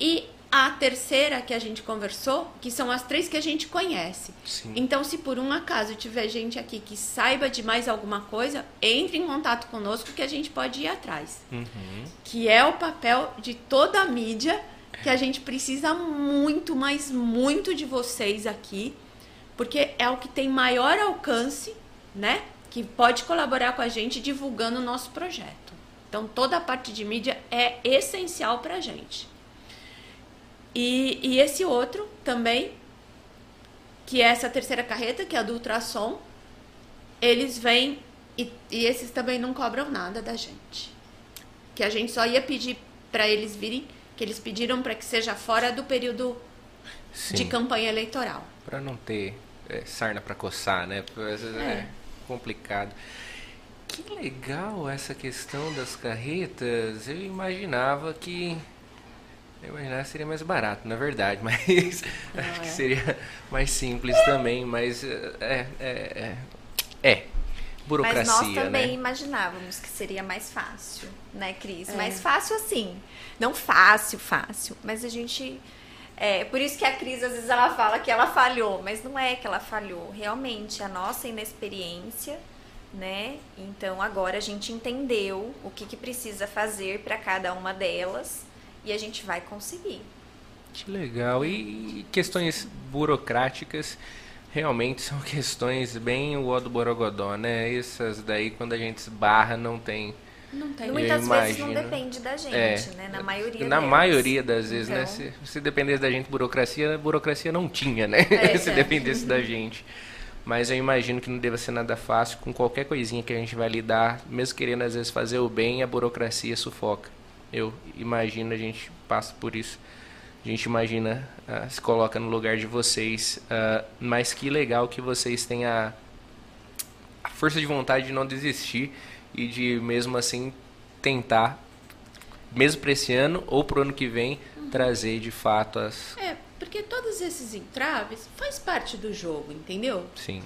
E a terceira que a gente conversou, que são as três que a gente conhece. Sim. Então, se por um acaso tiver gente aqui que saiba de mais alguma coisa, entre em contato conosco que a gente pode ir atrás. Uhum. Que é o papel de toda a mídia, que a gente precisa muito, mas muito de vocês aqui, porque é o que tem maior alcance, né? Que pode colaborar com a gente divulgando o nosso projeto. Então, toda a parte de mídia é essencial para a gente. E, e esse outro também, que é essa terceira carreta, que é a do ultrassom, eles vêm e, e esses também não cobram nada da gente. Que a gente só ia pedir para eles virem, que eles pediram para que seja fora do período Sim. de campanha eleitoral. Para não ter é, sarna para coçar, né? É, É. complicado. Que legal essa questão das carretas. Eu imaginava que. Eu imaginava que seria mais barato, na verdade, mas acho que é. seria mais simples também, mas é. É. É. é. Burocracia, Mas nós também né? imaginávamos que seria mais fácil, né, Cris? É. Mais fácil assim. Não fácil, fácil. Mas a gente. É, por isso que a Cris, às vezes, ela fala que ela falhou, mas não é que ela falhou. Realmente, a nossa inexperiência, né? Então, agora a gente entendeu o que, que precisa fazer para cada uma delas e a gente vai conseguir. Que legal. E questões burocráticas realmente são questões bem o do Borogodó, né? Essas daí, quando a gente esbarra, não tem. Não tem. Muitas vezes não depende da gente, É, né? Na maioria Na delas. maioria das vezes, né? Então, Se, se dependesse da gente burocracia, burocracia não tinha, né? É, se é. dependesse da gente. Mas eu imagino que não deva ser nada fácil com qualquer coisinha que a gente vai lidar, mesmo querendo às vezes fazer o bem, a burocracia sufoca. Eu imagino, a gente passa por isso. A gente imagina, ah, se coloca no lugar de vocês. ah, mas que legal que vocês têm a, a força de vontade de não desistir e de mesmo assim tentar, mesmo para esse ano ou para o ano que vem, trazer de fato as. É, porque todos esses entraves faz parte do jogo, entendeu? Sim.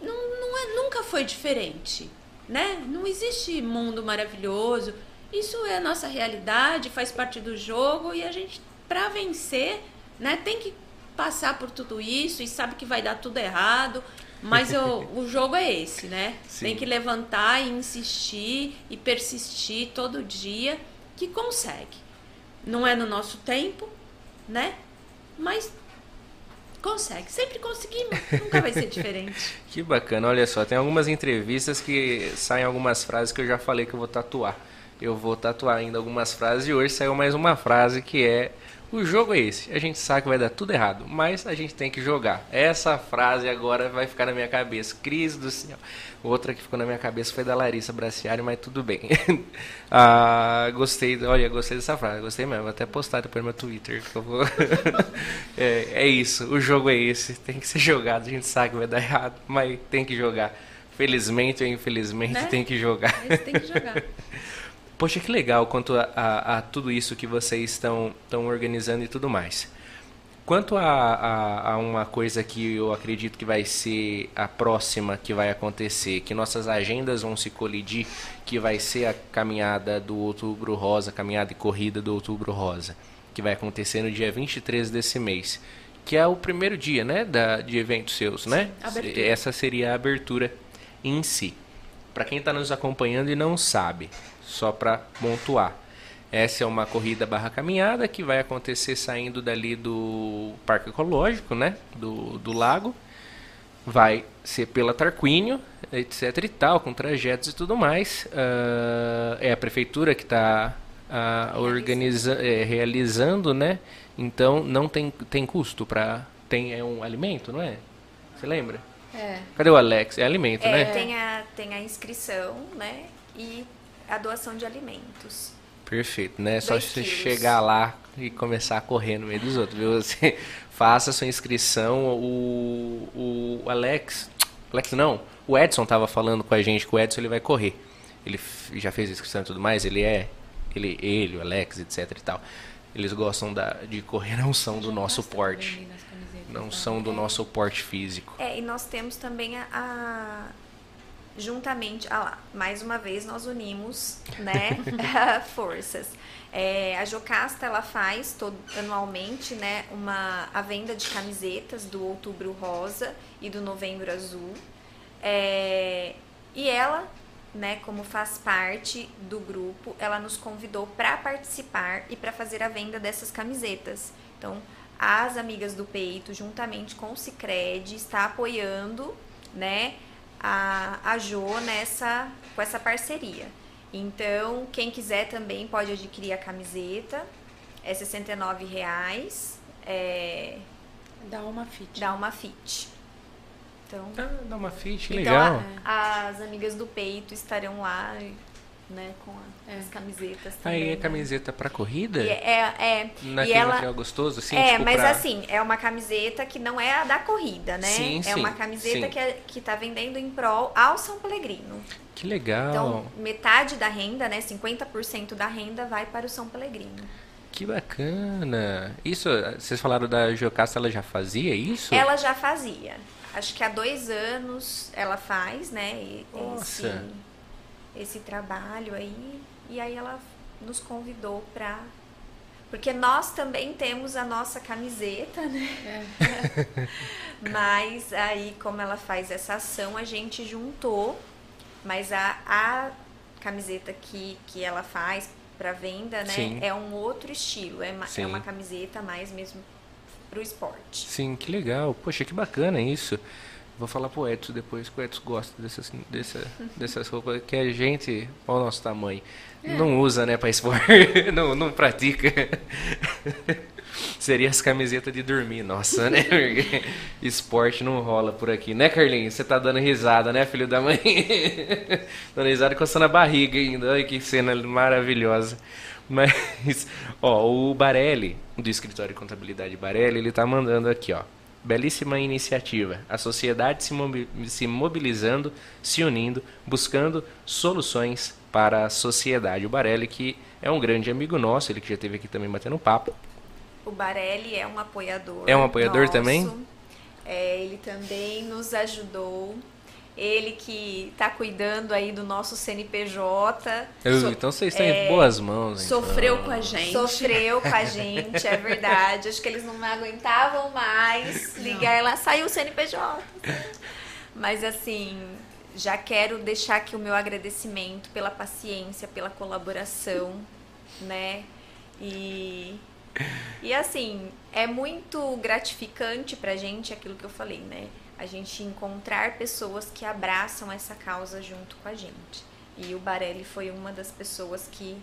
não, não é, nunca foi diferente, né? Não existe mundo maravilhoso. Isso é a nossa realidade, faz parte do jogo e a gente, para vencer, né, tem que passar por tudo isso e sabe que vai dar tudo errado. Mas eu- o jogo é esse, né? Sim. Tem que levantar e insistir e persistir todo dia que consegue. Não é no nosso tempo, né? Mas consegue. Sempre conseguimos. Nunca vai ser diferente. Que bacana, olha só, tem algumas entrevistas que saem algumas frases que eu já falei que eu vou tatuar. Eu vou tatuar ainda algumas frases e hoje saiu mais uma frase que é o jogo é esse. A gente sabe que vai dar tudo errado, mas a gente tem que jogar. Essa frase agora vai ficar na minha cabeça. Cris do céu. Outra que ficou na minha cabeça foi da Larissa Braciari, mas tudo bem. ah, gostei, olha, gostei dessa frase, gostei mesmo. Vou até postar depois no meu Twitter. Que eu vou... é, é isso, o jogo é esse. Tem que ser jogado. A gente sabe que vai dar errado, mas tem que jogar. Felizmente ou infelizmente Né? tem que jogar. Eles têm que jogar. Poxa, que legal quanto a, a- a tudo isso que vocês estão organizando e tudo mais. Quanto a, a, a uma coisa que eu acredito que vai ser a próxima que vai acontecer, que nossas agendas vão se colidir, que vai ser a caminhada do Outubro Rosa, caminhada e corrida do Outubro Rosa, que vai acontecer no dia 23 desse mês, que é o primeiro dia, né, da, de eventos seus, né? abertura. Essa seria a abertura em si. Para quem está nos acompanhando e não sabe, só para pontuar. Essa é uma corrida barra caminhada que vai acontecer saindo dali do Parque Ecológico, né? Do, do lago. Vai ser pela Tarquínio, etc e tal, com trajetos e tudo mais. Ah, é a prefeitura que está organiza, é, realizando, né? Então não tem, tem custo para. Tem é um alimento, não é? Você lembra? É. Cadê o Alex? É alimento, É, né? tem, a, tem a inscrição, né? E a doação de alimentos. Perfeito, né? É só você chegar lá e começar a correr no meio dos outros, viu? Você faça sua inscrição. O, o Alex, Alex não, o Edson tava falando com a gente que o Edson ele vai correr. ele já fez inscrição e tudo mais, ele é, ele, ele, o Alex, etc e tal, eles gostam da, de correr, não são do nosso porte, não são do nosso porte físico. É, e nós temos também a, a- juntamente, ah lá, mais uma vez nós unimos, né, forças. É, a Jocasta ela faz todo, anualmente, né, uma a venda de camisetas do Outubro Rosa e do Novembro Azul. É, e ela, né, como faz parte do grupo, ela nos convidou para participar e para fazer a venda dessas camisetas. Então, as amigas do peito, juntamente com o Cicred, está apoiando, né, a, a Jo nessa com essa parceria. Então, quem quiser também pode adquirir a camiseta. É 69 reais. É, Dá uma fit. dá uma fit. Então, Ah, dá uma fit, que então legal. a- as amigas do peito estarão lá, né, com a-. as camisetas também. Aí é né? camiseta pra corrida? E é, é, Naquele e ela, material gostoso, assim? é, tipo mas pra- assim, é uma camiseta que não é a da corrida, né? Sim, é sim, uma camiseta sim. que, é, que tá vendendo em prol ao São Pellegrino. Que legal. Então, metade da renda, né? 50% da renda vai para o São Pellegrino. Que bacana. Isso, vocês falaram da Jocasta, ela já fazia isso? Ela já fazia. Acho que há dois anos ela faz, né? Esse, Nossa. esse trabalho aí. E aí ela nos convidou para. Porque nós também temos a nossa camiseta, né? Mas aí, como ela faz essa ação, a gente juntou. Mas a, a camiseta que, que ela faz para venda, né? Sim. É um outro estilo. É, ma- Sim. é uma camiseta mais mesmo pro esporte. Sim, que legal. Poxa, que bacana isso. Vou falar pro Edson depois, que o Edson gosta dessas, dessa, dessas roupas que a gente, ao nosso tamanho, não usa, né, pra expor, não, não pratica. Seria as camisetas de dormir, nossa, né? Esporte não rola por aqui, né, Carlinhos? Você tá dando risada, né, filho da mãe? dando risada coçando a barriga ainda. Olha que cena maravilhosa. Mas, ó, o Barelli, do escritório de contabilidade Barelli, ele tá mandando aqui, ó. Belíssima iniciativa. A sociedade se, mobi- se mobilizando, se unindo, buscando soluções para a sociedade. O Barelli, que é um grande amigo nosso, ele que já esteve aqui também batendo papo. O Barelli é um apoiador. É um apoiador nosso. também? É, ele também nos ajudou. Ele que está cuidando aí do nosso CNPJ. Eu- So- então vocês estão é, em boas mãos. então. Sofreu com a gente. Sofreu com a gente, é verdade. Acho que eles não aguentavam mais ligar lá, saiu o CNPJ. Mas assim, já quero deixar aqui o meu agradecimento pela paciência, pela colaboração, né? E, e assim, é muito gratificante pra gente aquilo que eu falei, né? A gente encontrar pessoas que abraçam essa causa junto com a gente. E o Barelli foi uma das pessoas que,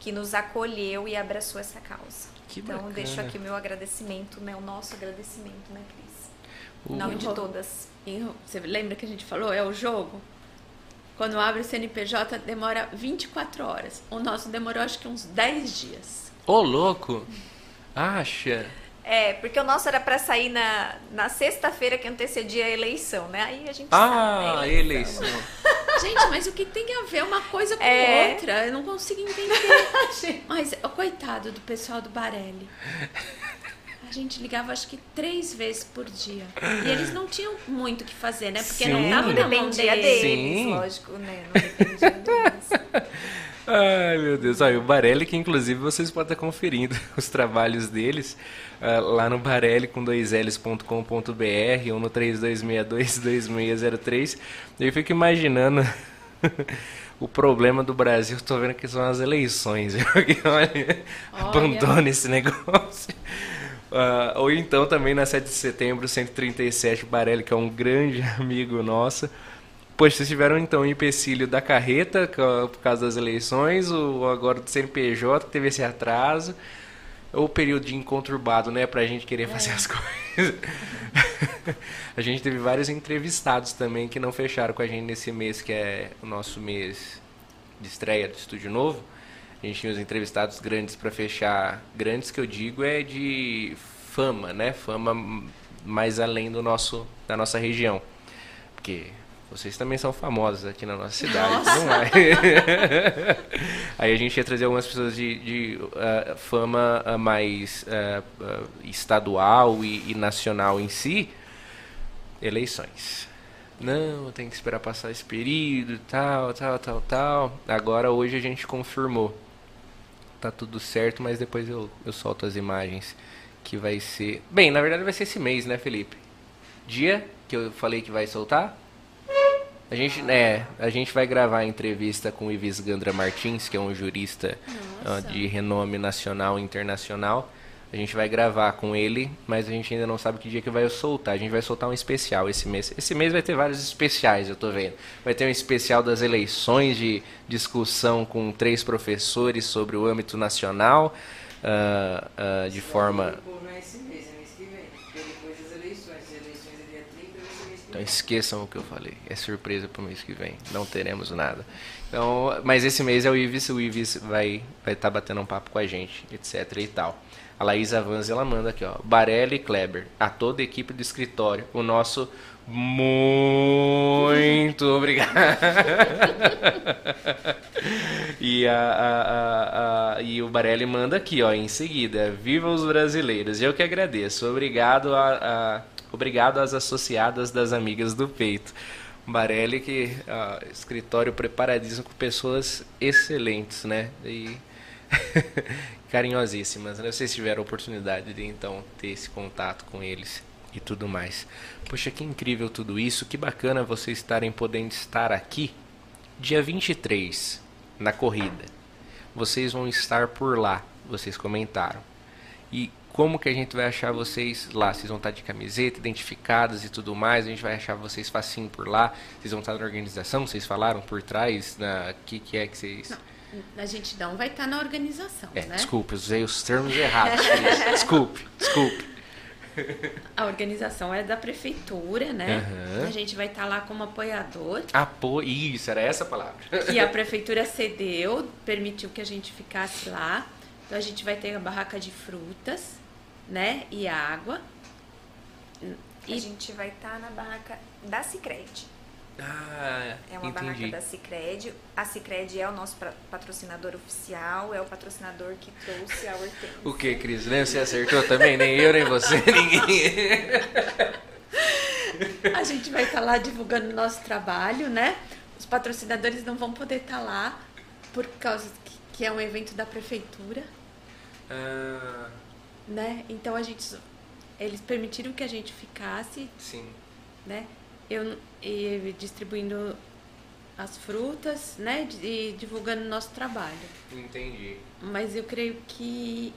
que nos acolheu e abraçou essa causa. Que então, bacana. deixo aqui o meu agradecimento, né? O nosso agradecimento, né, Cris? Em nome de todas. E você lembra que a gente falou? É o jogo? Quando abre o CNPJ demora 24 horas. O nosso demorou acho que uns 10 dias. Ô, louco! Acha? É, porque o nosso era pra sair na, na sexta-feira que antecedia a eleição, né? Aí a gente Ah, sabe, né? eleição. Gente, mas o que tem a ver uma coisa com É. outra? Eu não consigo entender. Mas, ó, coitado do pessoal do Barelli. A gente ligava acho que três vezes por dia. E eles não tinham muito o que fazer, né? Porque Sim. não tava Não na mão deles. deles, Sim. lógico, né? Não dependia deles. Ai, meu Deus. Olha, o Barelli, que inclusive vocês podem estar conferindo os trabalhos deles ah, lá no barelli com dois L's.com.br ou no 3262-2603. Eu fico imaginando o problema do Brasil. Tô vendo que são as eleições. Olha, Olha. abandone esse negócio. Ah, ou então também na 7 de setembro, 137, o Barelli, que é um grande amigo nosso. Poxa, vocês tiveram então o empecilho da carreta por causa das eleições, o agora do CNPJ que teve esse atraso, ou o período de conturbado, né, pra gente querer fazer as coisas. a gente teve vários entrevistados também que não fecharam com a gente nesse mês, que é o nosso mês de estreia do Estúdio Novo. A gente tinha os entrevistados grandes para fechar. Grandes que eu digo é de fama, né? Fama mais além do nosso, da nossa região. Porque vocês também são famosos aqui na nossa cidade, nossa. não é? Aí a gente ia trazer algumas pessoas de, de uh, fama uh, mais uh, estadual e, e, nacional em si. Eleições. Não, tem que esperar passar esse período, tal, tal, tal, tal. Agora hoje a gente confirmou. Tá tudo certo, mas depois eu, eu solto as imagens. Que vai ser. Bem, na verdade vai ser esse mês, né, Felipe? Dia que eu falei que vai soltar? A gente, é, a gente vai gravar a entrevista com o Ivis Gandra Martins, que é um jurista uh, de renome nacional e internacional. A gente vai gravar com ele, mas a gente ainda não sabe que dia que vai soltar. A gente vai soltar um especial esse mês. Esse mês vai ter vários especiais, eu tô vendo. Vai ter um especial das eleições de discussão com três professores sobre o âmbito nacional, uh, uh, de forma Então esqueçam o que eu falei. É surpresa para o mês que vem. Não teremos nada. Então, mas esse mês é o Ives. O Ives vai vai estar tá batendo um papo com a gente, etc e tal. A Laís Avanzi, ela manda aqui, ó. Barelli e Kleber, a toda a equipe do escritório. O nosso muito obrigado. e, a, a, a, e o Barelli manda aqui, ó, em seguida. Viva os brasileiros. Eu que agradeço. Obrigado a Obrigado às associadas das amigas do peito. Barelli, que uh, escritório preparadíssimo com pessoas excelentes, né? E carinhosíssimas. Né? Vocês tiveram a oportunidade de então ter esse contato com eles e tudo mais. Poxa, que incrível tudo isso. Que bacana vocês estarem podendo estar aqui dia 23 na corrida. Vocês vão estar por lá, vocês comentaram. E como que a gente vai achar vocês lá? Vocês vão estar de camiseta, identificados e tudo mais. A gente vai achar vocês facinho por lá. Vocês vão estar na organização, vocês falaram por trás. Na que que é que vocês. Não, a gente não vai estar na organização, é, né? Desculpe, usei os termos errados. desculpe, desculpe. A organização é da prefeitura, né? Uhum. A gente vai estar lá como apoiador. Apoio, isso, era essa a palavra. Que a prefeitura cedeu, permitiu que a gente ficasse lá. Então a gente vai ter a barraca de frutas, né? E água. E... A gente vai estar tá na barraca da Cicred. Ah, é uma entendi. barraca da Cicred. A Cicred é o nosso patrocinador oficial, é o patrocinador que trouxe a Hortência. O que, Cris? Nem você acertou também? Nem eu, nem você, ninguém. a gente vai estar tá lá divulgando o nosso trabalho, né? Os patrocinadores não vão poder estar tá lá por causa que, que é um evento da prefeitura. Ah né? Então a gente eles permitiram que a gente ficasse, sim, né? Eu e distribuindo as frutas, né? E divulgando nosso trabalho. Entendi. Mas eu creio que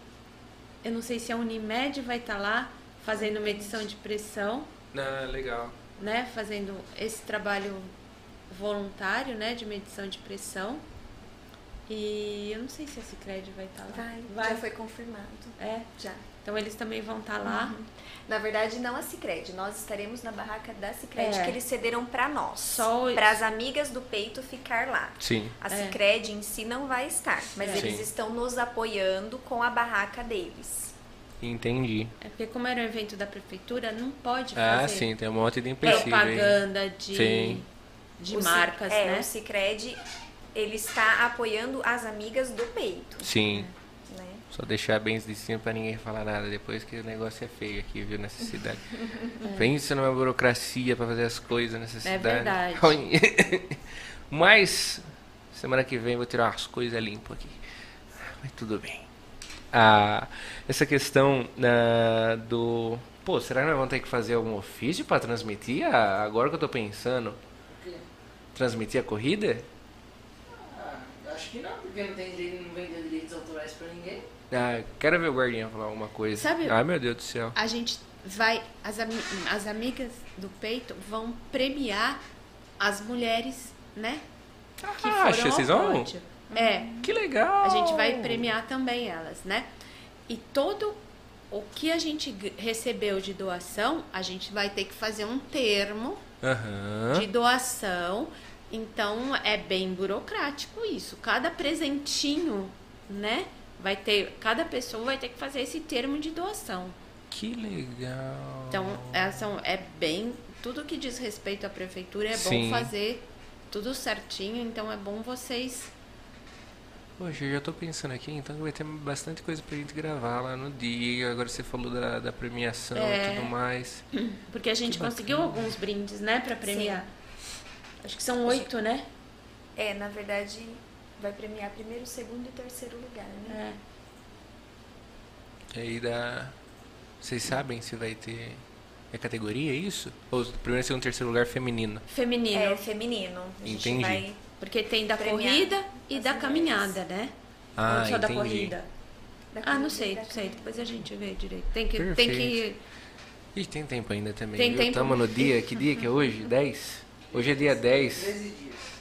eu não sei se a Unimed vai estar tá lá fazendo medição de pressão. Ah, legal. Né? Fazendo esse trabalho voluntário, né? De medição de pressão. E eu não sei se a Cicred vai estar tá lá. Vai, vai, já foi confirmado. É? Já. Então eles também vão estar tá lá. Uhum. Na verdade, não a Cicred. Nós estaremos na barraca da Cicred, é. que eles cederam para nós. Só para as amigas do peito ficar lá. Sim. A é. Cicred em si não vai estar, mas é. eles Sim. estão nos apoiando com a barraca deles. Entendi. É porque como era um evento da prefeitura, não pode ah, fazer. Ah, sim, tem um monte de empecilho propaganda de, sim. de o marcas, é, né? O Cicred ele está apoiando as amigas do peito. Sim. Né? Só deixar bem de cima para ninguém falar nada depois que o negócio é feio aqui, viu, nessa cidade. É. Pensa numa burocracia para fazer as coisas nessa é cidade. É verdade. Mas semana que vem vou tirar umas coisas limpas aqui. Mas tudo bem. Ah, essa questão uh, do. Pô, será que nós vamos ter que fazer algum ofício para transmitir? Ah, agora que eu tô pensando. Transmitir a corrida? Acho que não, porque não tem direito, não vem direitos autorais pra ninguém. Ah, quero ver o guardinha falar alguma coisa. Sabe? Ai, meu Deus do céu. A gente vai, as, as amigas do peito vão premiar as mulheres, né? Que ah, foram vocês vão? É. Que legal! A gente vai premiar também elas, né? E todo o que a gente recebeu de doação, a gente vai ter que fazer um termo uhum. de doação então é bem burocrático isso. Cada presentinho, né? Vai ter, cada pessoa vai ter que fazer esse termo de doação. Que legal. Então, essa é bem tudo que diz respeito à prefeitura é Sim. bom fazer tudo certinho, então é bom vocês. Poxa, eu já tô pensando aqui, então vai ter bastante coisa pra gente gravar lá no dia. Agora você falou da, da premiação e É. tudo mais. Porque a gente conseguiu alguns brindes, né, pra premiar. Acho que são oito, né? É, na verdade, vai premiar primeiro, segundo e terceiro lugar, né? É. E aí dá. Vocês sabem se vai ter. É categoria isso? Ou primeiro, segundo, terceiro lugar feminino? Feminino. É, feminino. A gente Entendi. vai. Porque tem da corrida e da caminhada, né? Ah, Ou só da entendi. corrida. da Ah, não corrida sei, e não sei. Depois a gente vê direito. Tem que. Tem Perfeito. que. Ih, tem tempo ainda também. Tem viu? tempo. Tamo no dia. Que dia que é hoje? 10? Hoje é dia 10. 13 dias.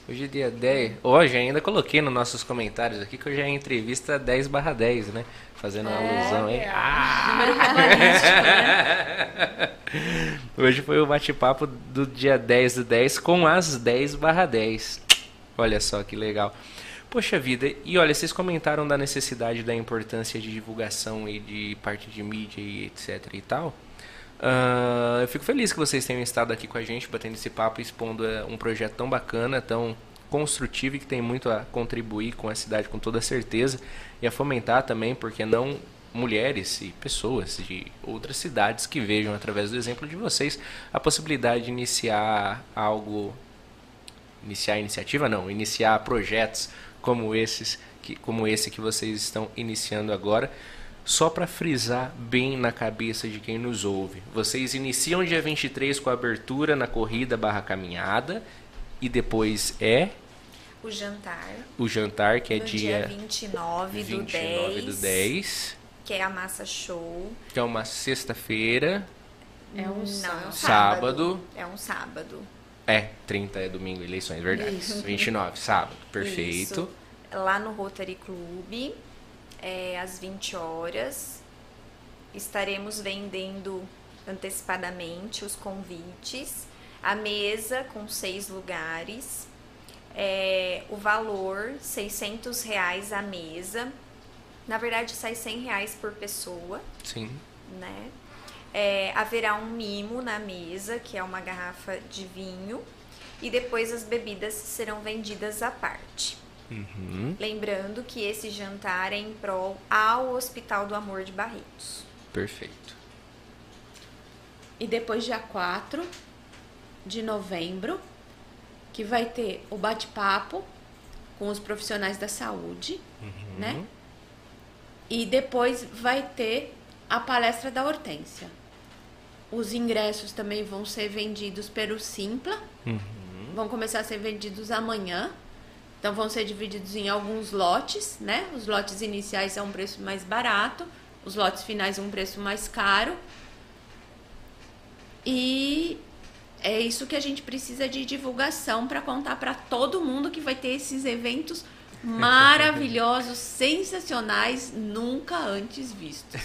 Hoje é dia 10. Hoje ainda coloquei nos nossos comentários aqui que hoje é entrevista 10 barra 10, né? Fazendo uma alusão aí. Ah! Né? Hoje foi o bate-papo do dia 10 do 10 com as 10 barra 10. Olha só que legal. Poxa vida, e olha, vocês comentaram da necessidade da importância de divulgação e de parte de mídia e etc e tal. Ah, eu fico feliz que vocês tenham estado aqui com a gente, batendo esse papo, expondo eh, um projeto tão bacana, tão construtivo e que tem muito a contribuir com a cidade com toda certeza e a fomentar também, porque não mulheres e pessoas de outras cidades que vejam através do exemplo de vocês a possibilidade de iniciar algo iniciar iniciativa não, iniciar projetos como esses que, como esse que vocês estão iniciando agora. Só para frisar bem na cabeça de quem nos ouve. Vocês iniciam dia 23 com a abertura na corrida barra caminhada e depois é O jantar. o jantar que é no dia, dia 29, 29 do 10, do 10, Que é a massa show. que é uma sexta-feira. É um Não, é um sábado. Sábado. É um sábado. É, 30 é domingo, eleições, verdade. Isso. 29, sábado. Perfeito. Isso. Lá no Rotary Club, é, às 20 horas. Estaremos vendendo antecipadamente os convites. A mesa com seis lugares. É, o valor, 600 reais a mesa. Na verdade, sai 100 reais por pessoa Sim. né? É, haverá um mimo na mesa, que é uma garrafa de vinho, e depois as bebidas serão vendidas à parte. Uhum. Lembrando que esse jantar é em prol ao Hospital do Amor de Barretos. Perfeito. E depois, dia 4 de novembro, que vai ter o bate-papo com os profissionais da saúde, né? E depois vai ter a palestra da Hortência. Os ingressos também vão ser vendidos pelo Simpla. Vão começar a ser vendidos amanhã. Então vão ser divididos em alguns lotes, né? Os lotes iniciais são um preço mais barato, os lotes finais um preço mais caro. E é isso que a gente precisa de divulgação para contar para todo mundo que vai ter esses eventos maravilhosos, sensacionais, nunca antes vistos.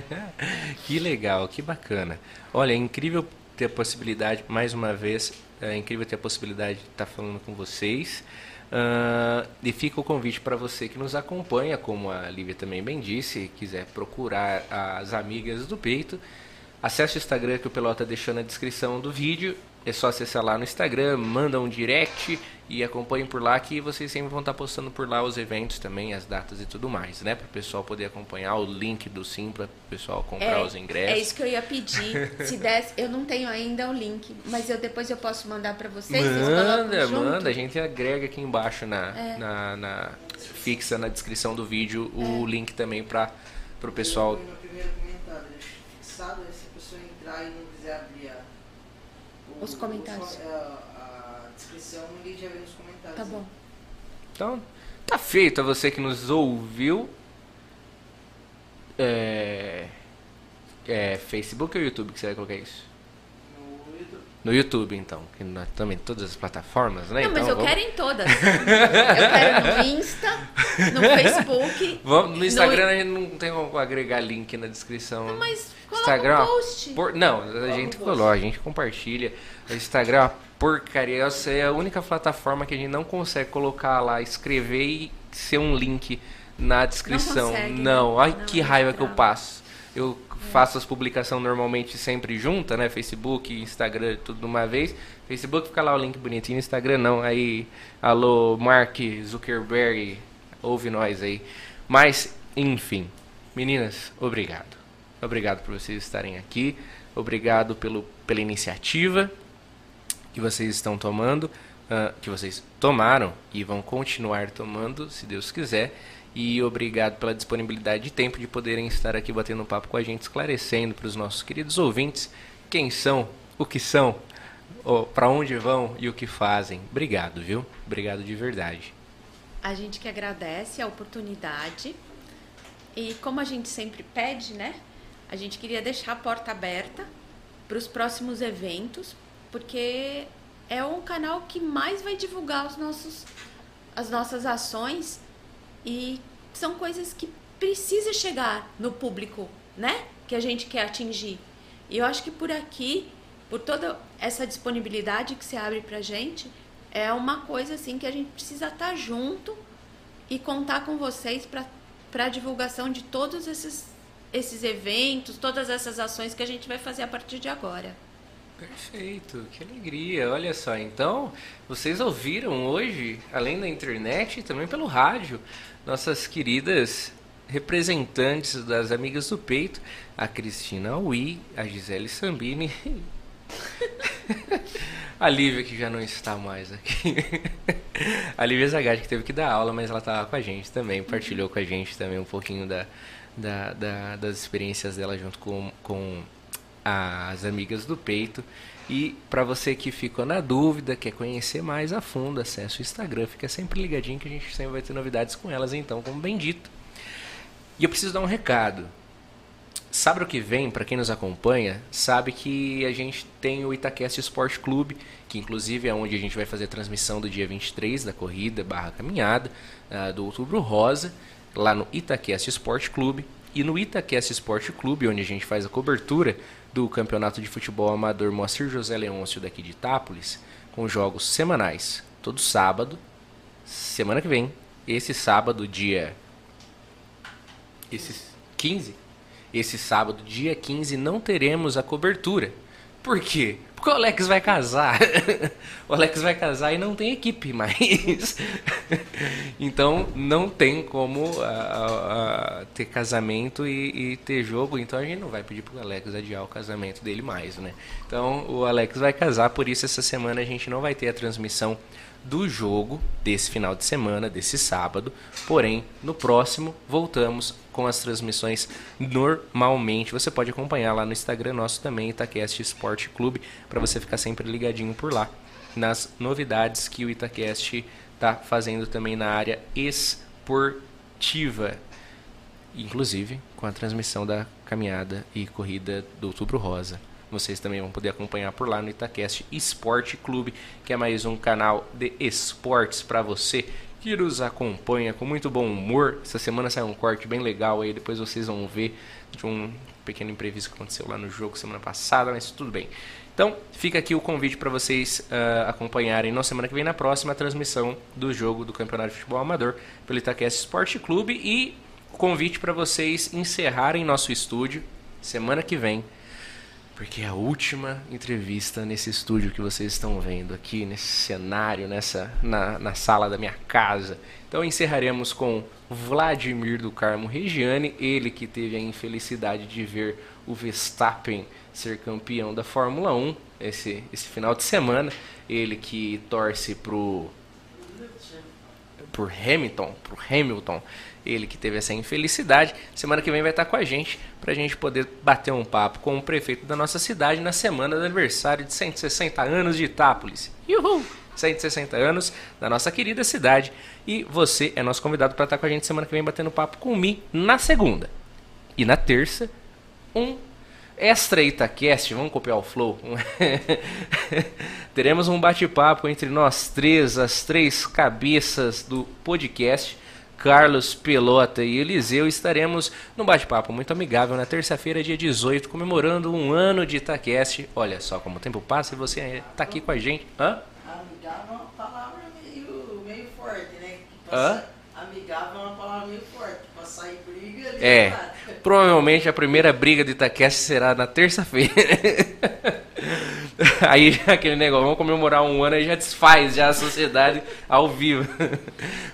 Que legal, que bacana. Olha, é incrível ter a possibilidade, mais uma vez, é incrível ter a possibilidade de estar falando com vocês. Ah, e fica o convite para você que nos acompanha, como a Lívia também bem disse, quiser procurar as amigas do peito, acesse o Instagram que o Pelota deixou na descrição do vídeo. É só acessar lá no Instagram, manda um direct e acompanhem por lá que vocês sempre vão estar postando por lá os eventos também, as datas e tudo mais, né? Para o pessoal poder acompanhar o link do Simpla, para o pessoal comprar os ingressos. é isso que eu ia pedir. Se desse, eu não tenho ainda o link, mas eu depois eu posso mandar para vocês. vocês Manda, junto? manda. A gente agrega aqui embaixo na, É. na, na- fixa na descrição do vídeo o link também para o pessoal. Primeiro comentário, deixa fixado, aí se a pessoa entrar e não quiser abrir a, o- Os comentários. o- a, a descrição, já vê nos comentários. Tá bom. Então, tá feito a você que nos ouviu. É, é Facebook ou YouTube que você vai colocar isso? No YouTube. No então. Que nós também todas as plataformas, né? Não, mas então, eu vamos- quero em todas. eu quero no Insta, no Facebook. Vamos, no Instagram a gente não tem como agregar link na descrição. Não, mas coloca Instagram, um post. por- não, a gente coloca, a gente compartilha. O Instagram é uma porcaria. Essa é a única plataforma que a gente não consegue colocar lá, escrever e ser um link na descrição. consegue, né? não, ai Não, que é raiva que eu passo. Eu faço as publicações normalmente sempre junta, né? Facebook, Instagram, tudo de uma vez. Facebook fica lá o link bonitinho, Instagram não. Aí, alô, Mark Zuckerberg, ouve nós aí. Mas, enfim, meninas, obrigado. Obrigado por vocês estarem aqui. Obrigado pelo, pela iniciativa que vocês estão tomando, uh, que vocês tomaram e vão continuar tomando, se Deus quiser. E obrigado pela disponibilidade de tempo de poderem estar aqui batendo um papo com a gente, esclarecendo para os nossos queridos ouvintes quem são, o que são, para onde vão e o que fazem. Obrigado, viu? Obrigado de verdade. A gente que agradece a oportunidade. E como a gente sempre pede, né? A gente queria deixar a porta aberta para os próximos eventos, porque é um canal que mais vai divulgar os nossos, as nossas ações e são coisas que precisa chegar no público, né? Que a gente quer atingir. E eu acho que por aqui, por toda essa disponibilidade que se abre pra gente, é uma coisa assim que a gente precisa estar tá junto e contar com vocês para a divulgação de todos esses, esses eventos, todas essas ações que a gente vai fazer a partir de agora. Perfeito, que alegria. Olha só, então, vocês ouviram hoje, além da internet, também pelo rádio, nossas queridas representantes das Amigas do Peito, a Cristina Ui, a Gisele Sambini, a Lívia que já não está mais aqui, a Lívia Zagatti que teve que dar aula, mas ela estava com a gente também, partilhou com a gente também um pouquinho da, da, da das experiências dela junto com, com as Amigas do Peito. E para você que ficou na dúvida, quer conhecer mais a fundo, acesse o Instagram, fica sempre ligadinho que a gente sempre vai ter novidades com elas, então, como bem dito. E eu preciso dar um recado. Sábado que vem, para quem nos acompanha, sabe que a gente tem o Itaquest Esporte Clube, que inclusive é onde a gente vai fazer a transmissão do dia 23 da corrida barra caminhada uh, do Outubro Rosa, lá no Itaquest Esporte Clube. E no Itaquest Esporte Clube, onde a gente faz a cobertura do Campeonato de Futebol Amador Moacir José Leôncio daqui de Itápolis, com jogos semanais, todo sábado, semana que vem, esse sábado, dia esse 15, esse sábado, dia 15, não teremos a cobertura. Por quê? Porque o Alex vai casar. o Alex vai casar e não tem equipe mais. então não tem como uh, uh, ter casamento e, e, ter jogo. Então a gente não vai pedir pro Alex adiar o casamento dele mais, né? Então o Alex vai casar, por isso essa semana a gente não vai ter a transmissão do jogo desse final de semana, desse sábado. Porém, no próximo voltamos com as transmissões normalmente. Você pode acompanhar lá no Instagram nosso também, Itaquest Esporte Clube, para você ficar sempre ligadinho por lá nas novidades que o Itaquest está fazendo também na área esportiva. Inclusive com a transmissão da caminhada e corrida do Outubro Rosa. Vocês também vão poder acompanhar por lá no Itacast Esporte Clube, que é mais um canal de esportes para você que nos acompanha com muito bom humor. Essa semana saiu um corte bem legal aí, depois vocês vão ver de um pequeno imprevisto que aconteceu lá no jogo semana passada, mas tudo bem. Então, fica aqui o convite para vocês uh, acompanharem na semana que vem, na próxima a transmissão do jogo do Campeonato de Futebol Amador pelo Itaquest Esporte Clube e o convite para vocês encerrarem nosso estúdio semana que vem porque é a última entrevista nesse estúdio que vocês estão vendo aqui, nesse cenário, nessa na, na sala da minha casa. Então encerraremos com Vladimir do Carmo Regiane, ele que teve a infelicidade de ver o Verstappen ser campeão da Fórmula 1 esse, esse final de semana. Ele que torce pro por Hamilton, pro Hamilton ele que teve essa infelicidade. Semana que vem vai estar com a gente para a gente poder bater um papo com o prefeito da nossa cidade na semana do aniversário de 160 anos de Itápolis. Uhul! 160 anos da nossa querida cidade. E você é nosso convidado para estar com a gente semana que vem batendo papo com mim na segunda. E na terça, um extra Itacast, vamos copiar o flow. Teremos um bate-papo entre nós três, as três cabeças do podcast Carlos Pelota e Eliseu estaremos num bate-papo muito amigável na terça-feira, dia 18, comemorando um ano de Itaquest. Olha só como o tempo passa e você está aqui com a gente. Hã? Amigável é uma palavra meio, meio forte, né? Passa, Hã? Amigável é uma palavra meio forte. Pra sair briga ali. É. provavelmente a primeira briga de Itaquest será na terça-feira. aí aquele negócio, vamos comemorar um ano e já desfaz já a sociedade ao vivo.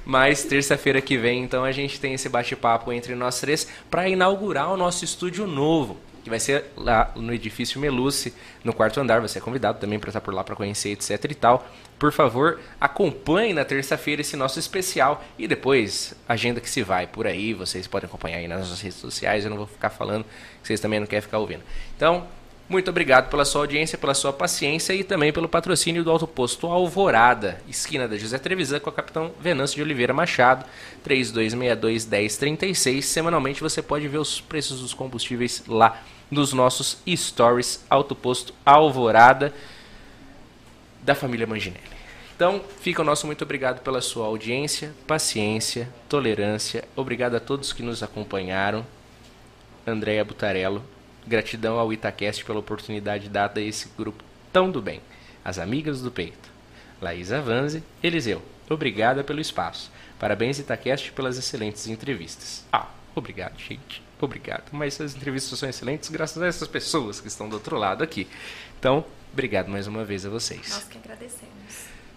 Mas terça-feira que vem, então a gente tem esse bate-papo entre nós três para inaugurar o nosso estúdio novo que vai ser lá no edifício Meluce, no quarto andar. Você é convidado também para estar por lá para conhecer, etc e tal. Por favor, acompanhe na terça-feira esse nosso especial e depois agenda que se vai por aí. Vocês podem acompanhar aí nas nossas redes sociais. Eu não vou ficar falando, vocês também não querem ficar ouvindo. Então, muito obrigado pela sua audiência, pela sua paciência e também pelo patrocínio do Autoposto Alvorada, esquina da José Trevisan com a Capitão Venâncio de Oliveira Machado, 3262-1036. Semanalmente você pode ver os preços dos combustíveis lá nos nossos stories Autoposto Alvorada da família Manginelli. Então, fica o nosso muito obrigado pela sua audiência, paciência, tolerância. Obrigado a todos que nos acompanharam. Andréia Butarello, Gratidão ao Itacast pela oportunidade dada a esse grupo tão do bem. As amigas do peito. Laísa Vanze, Eliseu, obrigada pelo espaço. Parabéns Itacast pelas excelentes entrevistas. Ah, obrigado, gente. Obrigado. Mas as entrevistas são excelentes graças a essas pessoas que estão do outro lado aqui. Então, obrigado mais uma vez a vocês. Nós que agradecemos.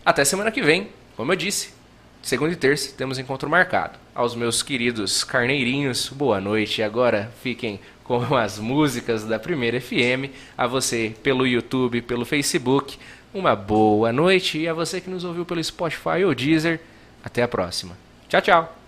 Até semana que vem, como eu disse, segunda e terça temos encontro marcado. Aos meus queridos carneirinhos, boa noite. E agora fiquem com as músicas da Primeira FM. A você pelo YouTube, pelo Facebook, uma boa noite. E a você que nos ouviu pelo Spotify ou Deezer, até a próxima. Tchau, tchau.